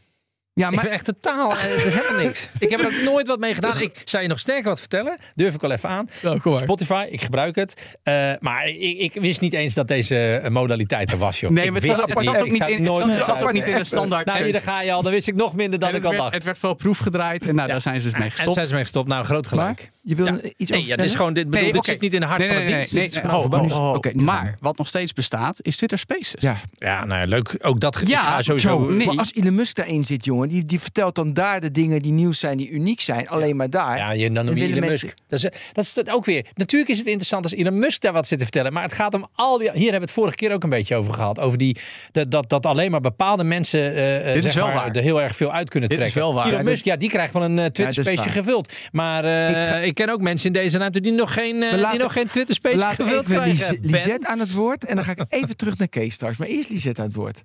Ja, Ik maar echt totaal, eh, het is helemaal niks. Ik heb er ook nooit wat mee gedaan. Ik zou je nog sterker wat vertellen. Durf ik wel even aan. Maar. Spotify, ik gebruik het. Eh, maar ik, ik wist niet eens dat deze eh, modaliteit er was, joh. Nee, ik maar het niet. zat ook niet in, nooit zat- het zat ook gebruiken. niet in de standaard. Nou, hier daar ga je al. Dan wist ik nog minder dan En ik al werd, dacht. het werd wel proefgedraaid en nou, daar zijn ze dus mee En gestopt. zijn ze mee gestopt. Nou, groot gelijk. Maar, je wil Ja. iets over Nee, ja, dit is gewoon, dit, bedoel, Nee, dit zit niet in de hart Nee, van nee, de nee, dienst. nee, Dit is nee, gewoon oh, oh, oh, Oké, maar wat nog steeds bestaat is Twitter Spaces. Ja, Ja, nou ja, leuk. Ook dat Ja, ga sowieso... zo. nee. Maar als Elon Musk daarin zit, jongen, die, die vertelt dan daar de dingen die nieuws zijn, die uniek zijn. Alleen maar daar. Ja, je, dan noem je Elon mensen- Musk. Dat is, dat is het ook weer. Natuurlijk is het interessant als Elon Musk daar wat zit te vertellen. Maar het gaat om al die... Hier hebben we het vorige keer ook een beetje over gehad. Over die, dat, dat, dat alleen maar bepaalde mensen eh, eh, Dit is wel maar, waar. er heel erg veel uit kunnen Dit is trekken. wel waar. Elon Ja, Musk, ja, die krijgt wel een eh, Twitter dat is space waar. gevuld. Maar eh, Ik ken ook mensen in deze ruimte die nog geen, laten- die nog geen Twitter space Laat gevuld krijgen. Lisette aan het woord. En dan ga ik even terug naar Kees straks. Maar eerst Lisette aan het woord.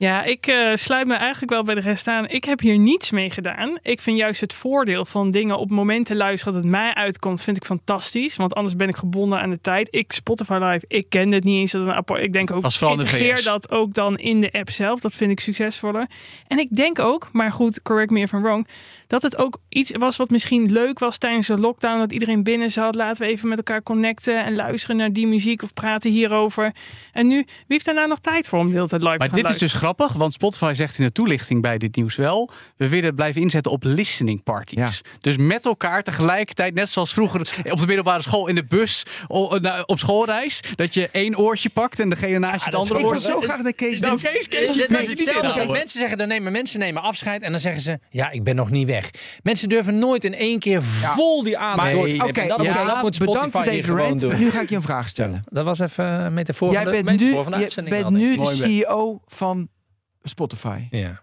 Ja, ik eh, sluit me eigenlijk wel bij de rest aan. Ik heb hier niets mee gedaan. Ik vind juist het voordeel van dingen op momenten luisteren dat het mij uitkomt, vind ik fantastisch. Want anders ben ik gebonden aan de tijd. Ik Spotify Live, ik ken het niet eens. Dat een. Ik denk ook, de integreer dat ook dan in de app zelf. Dat vind ik succesvoller. En ik denk ook, maar goed, correct me if I'm wrong, dat het ook iets was wat misschien leuk was tijdens de lockdown. Dat iedereen binnen zat. Laten we even met elkaar connecten en luisteren naar die muziek of praten hierover. En nu, wie heeft daar nou nog tijd voor om de hele tijd live Maar te gaan dit is dus? Grappig, want Spotify zegt in de toelichting bij dit nieuws wel... we willen blijven inzetten op listening parties. Dus met elkaar tegelijkertijd, net zoals vroeger op de middelbare school in de bus na- op schoolreis... dat je één oortje pakt en degene naast je het dat is andere Ik wil oortje... zo graag naar Kees. Nou, doen. Kees, Kees, is hetzelfde. Mensen zeggen, dan nemen mensen nemen afscheid en dan zeggen ze, ja, ik ben nog niet weg. Mensen durven nooit in één keer vol die aandacht te oké. En dat, ja, moet- dat moet bedankt voor deze rant. doen. Nu ga ik je een vraag stellen. Dat was even een metafoor Jij bent nu, de je bent nu CEO van Spotify. Ja.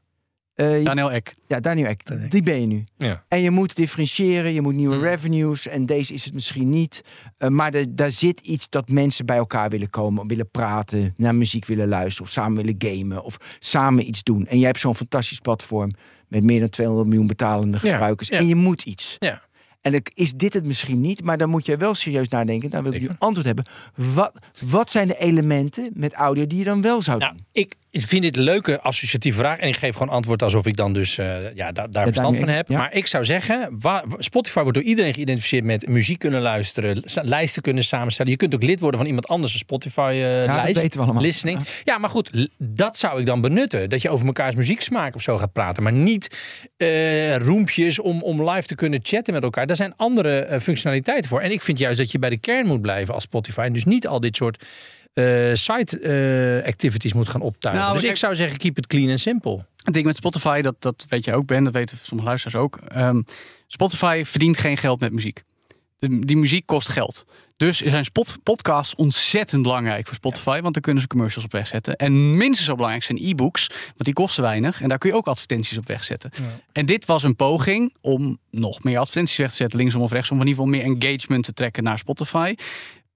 Eh, Daniel Ek. ja, Daniel Ek. Daniel. Die ben je nu. Ja. En je moet differentiëren, je moet nieuwe Mm. revenues. En deze is het misschien niet. Eh, maar er- daar zit iets dat mensen bij elkaar willen komen, willen praten, naar muziek willen luisteren, of samen willen gamen, of samen iets doen. En jij hebt zo'n fantastisch platform met meer dan 200 miljoen betalende Ja, gebruikers. ja. En je moet iets. Ja. En ik- is dit het misschien niet, maar dan moet je wel serieus nadenken. Dan wil ik Zeker. antwoord hebben. Wat, wat zijn de elementen met audio die je dan wel zou Nou, doen? Ik vind dit een leuke associatieve vraag. En ik geef gewoon antwoord alsof ik dan dus eh, ja, da- daar verstand van heb. ja. Maar ik zou zeggen, Spotify wordt door iedereen geïdentificeerd met muziek kunnen luisteren, lijsten kunnen samenstellen. Je kunt ook lid worden van iemand anders een Spotify eh Ja, dat lijst. weten we allemaal. Listening. Ja, maar goed, dat zou ik dan benutten. Dat je over mekaars muzieksmaak of zo gaat praten. Maar niet eh roempjes om, om live te kunnen chatten met elkaar. Daar zijn andere functionaliteiten voor. En ik vind juist dat je bij de kern moet blijven als Spotify. En dus niet al dit soort eh, site eh, activities moet gaan optuigen. Nou, dus ik zou zeggen, keep it clean en simple. Het ding met Spotify, dat, dat weet je ook, Ben, dat weten sommige luisteraars ook. Ehm, Spotify verdient geen geld met muziek. De, die muziek kost geld. Dus zijn spot, podcasts ontzettend belangrijk voor Spotify, want daar kunnen ze commercials op wegzetten. En minstens zo belangrijk zijn e-books, want die kosten weinig en daar kun je ook advertenties op wegzetten. En dit was een poging om nog meer advertenties weg te zetten, linksom of rechtsom, om in ieder geval meer engagement te trekken naar Spotify.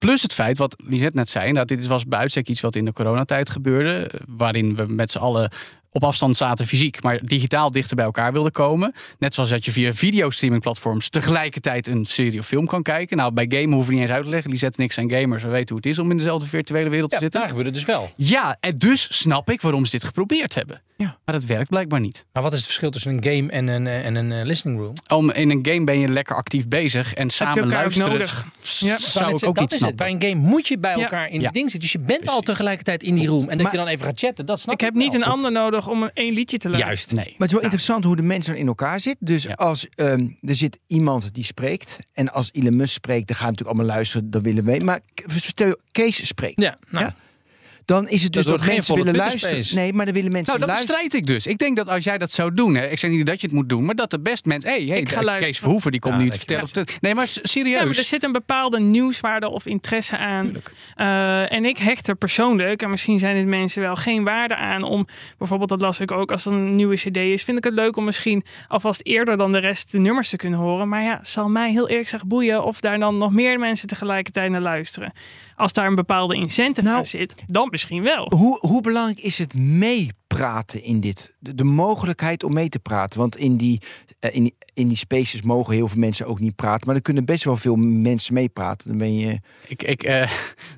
Plus het feit, wat Lisette net zei, dat dit was bij uitstek iets wat in de coronatijd gebeurde. Waarin we met z'n allen op afstand zaten fysiek, maar digitaal dichter bij elkaar wilden komen. Net zoals dat je via videostreamingplatforms tegelijkertijd een serie of film kan kijken. Nou, bij gamen hoeven we niet eens uit te leggen. Lisette en ik zijn gamers, we weten hoe het is om in dezelfde virtuele wereld te Ja, zitten. daar gebeurt het dus wel. Ja, en dus snap ik waarom ze dit geprobeerd hebben. Ja. Maar dat werkt blijkbaar niet. Maar wat is het verschil tussen een game en een, eh, en een eh, listening room? Om, in een game ben je lekker actief bezig en samen luisteren. nodig. Ja. Zou ik dat ook niet is snappen. het. Bij een game moet je bij Ja. elkaar in Ja. het ding zitten. Dus je bent al tegelijkertijd in die room. En dat Maar- je dan even gaat chatten, dat snap Ik heb niet een ander nodig om een één liedje te luisteren. Juist. Nee. Maar het is wel interessant hoe de mensen in elkaar zitten. Dus Ja. als ehm, er zit iemand die spreekt. En als Elon Musk spreekt, dan gaan we natuurlijk allemaal luisteren. Dat willen we. Maar Kees spreekt. Ja, nou, Ja. Dan is het dus Dat geen mensen volle willen luisteren. space. Nee, maar dan willen mensen Nou, dat luisteren. bestrijd ik dus. Ik denk dat als jij dat zou doen, hè, ik zeg niet dat je het moet doen, maar dat de best mensen. Hey, hey, Ik ga Kees luisteren. Verhoeven die komt Ja, nu je vertellen. Nee, maar serieus. Ja, maar er zit een bepaalde nieuwswaarde of interesse aan. Eh, en ik hecht er persoonlijk, en misschien zijn dit mensen wel, geen waarde aan om, bijvoorbeeld dat las ik ook, als er een nieuwe cd is, vind ik het leuk om misschien alvast eerder dan de rest de nummers te kunnen horen. Maar ja, zal mij heel eerlijk zeggen boeien of daar dan nog meer mensen tegelijkertijd naar luisteren. Als daar een bepaalde incentive Nou, aan zit, dan misschien wel. Hoe, hoe belangrijk is het meepraten in dit? De, de mogelijkheid om mee te praten. Want in die, eh, in, die- in die spaces mogen heel veel mensen ook niet praten. Maar er kunnen best wel veel mensen meepraten. Dan ben je... Ik, ik, eh,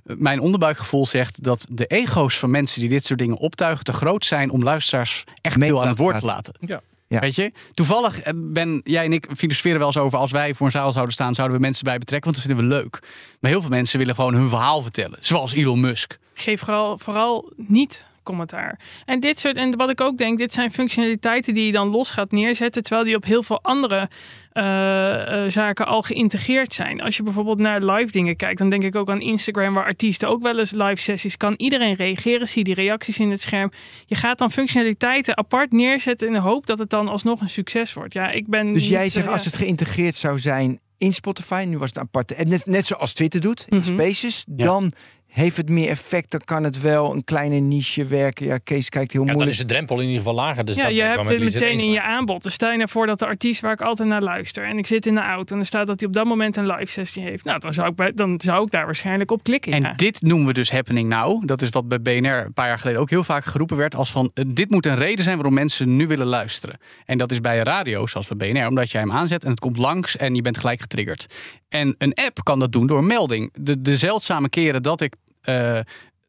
mijn onderbuikgevoel zegt dat de ego's van mensen die dit soort dingen optuigen te groot zijn om luisteraars echt Mee veel aan het woord te laten laten. Ja. Ja. Weet je? Toevallig eh, ben jij en ik filosoferen wel eens over als wij voor een zaal zouden staan, zouden we mensen bij betrekken, want dat vinden we leuk. Maar heel veel mensen willen gewoon hun verhaal vertellen, zoals Elon Musk. Geef vooral, vooral niet commentaar. En dit soort, en wat ik ook denk, dit zijn functionaliteiten die je dan los gaat neerzetten, terwijl die op heel veel andere eh, eh, zaken al geïntegreerd zijn. Als je bijvoorbeeld naar live dingen kijkt, dan denk ik ook aan Instagram, waar artiesten ook wel eens live sessies kan iedereen reageren, zie die reacties in het scherm. Je gaat dan functionaliteiten apart neerzetten in de hoop dat het dan alsnog een succes wordt. Ja, ik ben. Dus jij zegt als het geïntegreerd zou zijn in Spotify. Nu was het een aparte app. Net, net zoals Twitter doet. In Mhm. spaces. Dan heeft het meer effect. Dan kan het wel een kleine niche werken. Ja, Kees kijkt heel Ja, dan moeilijk. is de drempel in ieder geval lager. Dus ja, dat je hebt het meteen in je aanbod. Dus stel je nou voor dat de artiest waar ik altijd naar luister en ik zit in de auto en er staat dat hij op dat moment een live sessie heeft. Nou, dan zou ik, bij, dan zou ik daar waarschijnlijk op klikken. En ja. dit noemen we dus happening now. Dat is wat bij BNR een paar jaar geleden ook heel vaak geroepen werd. Als van, eh, dit moet een reden zijn waarom mensen nu willen luisteren. En dat is bij een radio, zoals bij BNR, omdat jij hem aanzet en het komt langs en je bent gelijk getriggerd. En een app kan dat doen door een melding. De, de zeldzame keren dat ik eh,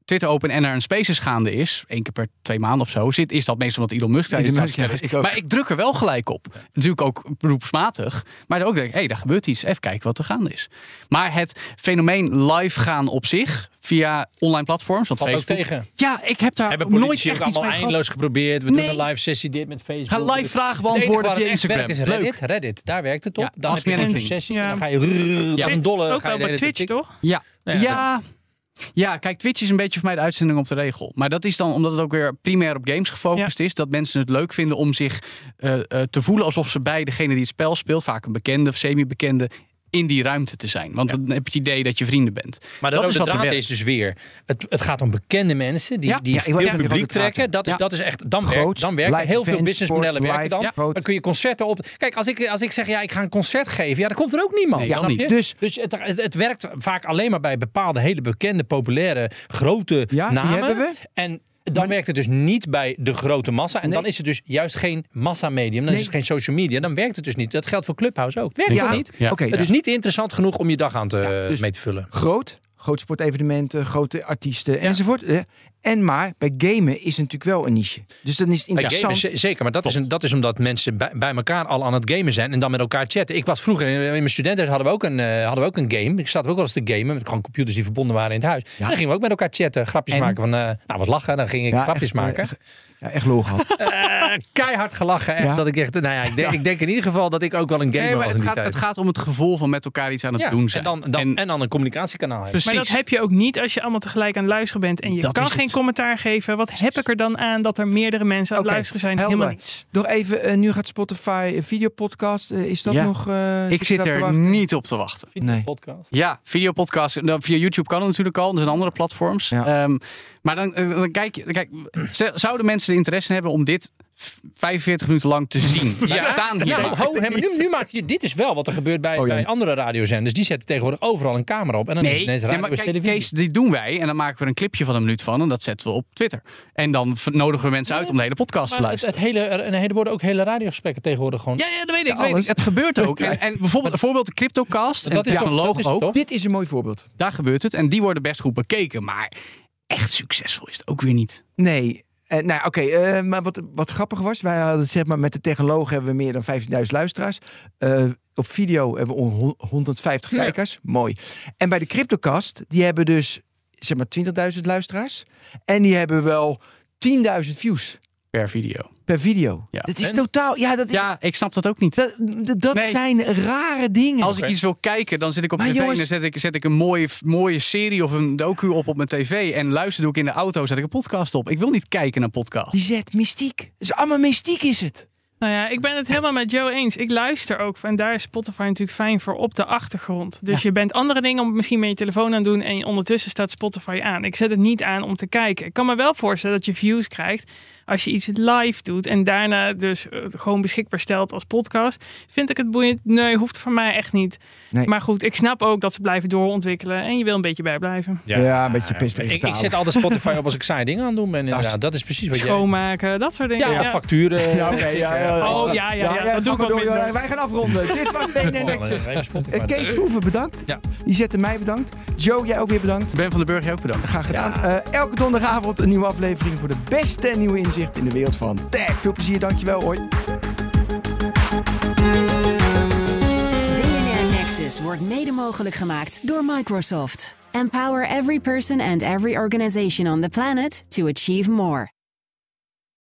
Twitter open en er een Spaces gaande is, één keer per twee maanden of zo, zit, is dat meestal omdat Elon Musk daar Elon Musk, ja, ik. Maar ik druk er wel gelijk op. Natuurlijk ook beroepsmatig. Maar ook denk ik, hé, daar gebeurt iets. Even kijken wat er gaande is. Maar het fenomeen live gaan op zich via online platforms. Want Valt ook Facebook. tegen. Ja, ik heb daar Hebben nooit echt iets allemaal mee eindeloos gehad. geprobeerd. We Nee. doen een live sessie dit met Facebook. Ga live vragen beantwoorden via Instagram. werkt is Leuk. Reddit. Reddit, daar werkt het op. Ja, dan heb je meer een sessie. ja. Dan ga je een dolle. Ook ga je bij Twitch, toch? Ja. Ja, Ja. Ja. kijk, Twitch is een beetje voor mij de uitzending op de regel. Maar dat is dan omdat het ook weer primair op games gefocust is. Dat mensen het leuk vinden om zich eh, eh, te voelen alsof ze bij degene die het spel speelt, vaak een bekende of semi-bekende, in die ruimte te zijn. Want dan heb je het idee dat je vrienden bent. Maar de Dat is rode draad is dus weer... Het, het gaat om bekende mensen die, Ja. die Ja, veel publiek trekken. Dat is, Ja. dat is echt... Dan Groot, werkt, dan werkt live heel veel businessmodellen sports, werken dan. Dan kun je concerten op... Kijk, als ik, als ik zeg ja, ik ga een concert geven. Ja, dan komt er ook niemand. Nee, snap niet. je? Dus- Dus het, het, het werkt vaak alleen maar bij bepaalde hele bekende, populaire, grote Ja, die namen. hebben we. En dan werkt het dus niet bij de grote massa. En Nee. dan is het dus juist geen massamedium. Dan Nee. is het geen social media. Dan werkt het dus niet. Dat geldt voor Clubhouse ook. Het werkt Ja, niet. Ja. Oké, Het is niet interessant genoeg om je dag aan te, Ja, dus- mee te vullen. groot, groot sportevenementen, grote artiesten enzovoort. En maar bij gamen is het natuurlijk wel een niche. Dus dan is het Bij interessant. gamen, ze- zeker, maar dat is, een, dat is omdat mensen bij, bij elkaar al aan het gamen zijn en dan met elkaar chatten. Ik was vroeger, in in mijn studenten hadden we ook een, eh, hadden we ook een game. Ik zat ook wel eens te gamen met gewoon computers die verbonden waren in het huis. En dan gingen we ook met elkaar chatten, grapjes En? maken van, eh, nou wat lachen, dan ging ik Ja, grapjes echt, eh, maken. Ja, echt lol gehad. Eh, keihard gelachen, echt. Ja. Dat ik echt, nou ja, ik denk, ik denk in ieder geval dat ik ook wel een gamer Nee, maar was in het, die gaat, tijd. het gaat om het gevoel van met elkaar iets aan het ja, doen zijn. En dan, dan, en, dan een communicatiekanaal hebben. Precies. Maar dat heb je ook niet als je allemaal tegelijk aan het luisteren bent en je Dat kan geen het. commentaar geven. Wat heb ik er dan aan dat er meerdere mensen aan het luisteren zijn? helder. Helemaal niets. Nog even, eh, nu gaat Spotify een videopodcast. eh, is dat Ja. nog... eh, ik zit er niet op te wachten. Nee. Podcast. Ja, videopodcast. Nou, via YouTube kan het natuurlijk al. Er zijn andere platforms. Ja. Maar dan, eh, dan kijk je, kijk, zouden mensen de interesse hebben om dit f- 45 minuten lang te zien? Wij staan hier. Ja, maar ho, nee, maar nu, nu maak je, dit is wel wat er gebeurt bij, Oh, ja. bij andere radiozenders. Die zetten tegenwoordig overal een camera op en dan is het Nee, ineens nee, radio maar is kijk, televisie. Kees, die doen wij. En dan maken we er een clipje van een minuut van. En dat zetten we op Twitter. En dan nodigen we mensen uit om de hele podcast te Maar het, luisteren. het hele, er, en er worden ook hele radiogesprekken tegenwoordig gewoon. Ja, ja, dat weet ik. Ja, weet. Het gebeurt ook. En, en bijvoorbeeld, bijvoorbeeld de CryptoCast. En Dat is ja, toch- dat is ook. Dit is een mooi voorbeeld. Daar gebeurt het. En die worden best goed bekeken. Maar echt succesvol is het ook weer niet. Nee. Eh, nou, oké, eh, maar wat, wat grappig was, wij hadden zeg maar met de technologen hebben we meer dan 15.000 luisteraars. Eh, op video hebben we on- 150 Ja. kijkers. Mooi. En bij de Cryptocast, die hebben dus zeg maar 20.000 luisteraars. En die hebben wel 10.000 views Per video. per video. Ja. Dat is En? totaal, ja, dat is, Ja, ik snap dat ook niet. dat, dat- dat Nee. zijn rare dingen. Als ik iets wil kijken, dan zit ik op Maar tv jongens- en dan zet ik, zet ik een mooie, mooie serie of een docu op op mijn tv. En luister doe ik in de auto, zet ik een podcast op. Ik wil niet kijken naar podcast. Die zet mystiek. Het is allemaal mystiek is het. Nou ja, ik ben het helemaal met Joe eens. Ik luister ook. En daar is Spotify natuurlijk fijn voor op de achtergrond. Dus je bent andere dingen om misschien met je telefoon aan het doen. En ondertussen staat Spotify aan. Ik zet het niet aan om te kijken. Ik kan me wel voorstellen dat je views krijgt als je iets live doet. En daarna dus eh, gewoon beschikbaar stelt als podcast. Vind ik het boeiend? Nee, hoeft voor mij echt niet. Nee. Maar goed, ik snap ook dat ze blijven doorontwikkelen. En je wil een beetje bijblijven. Ja, een beetje perspectief Ik, ik zet altijd Spotify op als ik saai dingen aan doen ben. Inderdaad. Dat is precies wat jij... Schoonmaken, dat soort dingen. Ja, of facturen. Ja, oké, ja, ja. Oh, ja, ja, ja, dat doe ik door. minder. Wij gaan afronden. Dit was BNN Nexus. Spotify. Eh, Kees Verhoeven, bedankt. Ja. Die zette mij bedankt. Joe, jij ook weer bedankt. Ben van den Burg, jij ook bedankt. Graag gedaan. Eh, elke donderdagavond een nieuwe aflevering voor de beste en nieuwe inzicht in de wereld van tech. Veel plezier, dankjewel. Hoi. Nexus wordt mede mogelijk gemaakt door Microsoft. Empower every person and every organization on the planet to achieve more.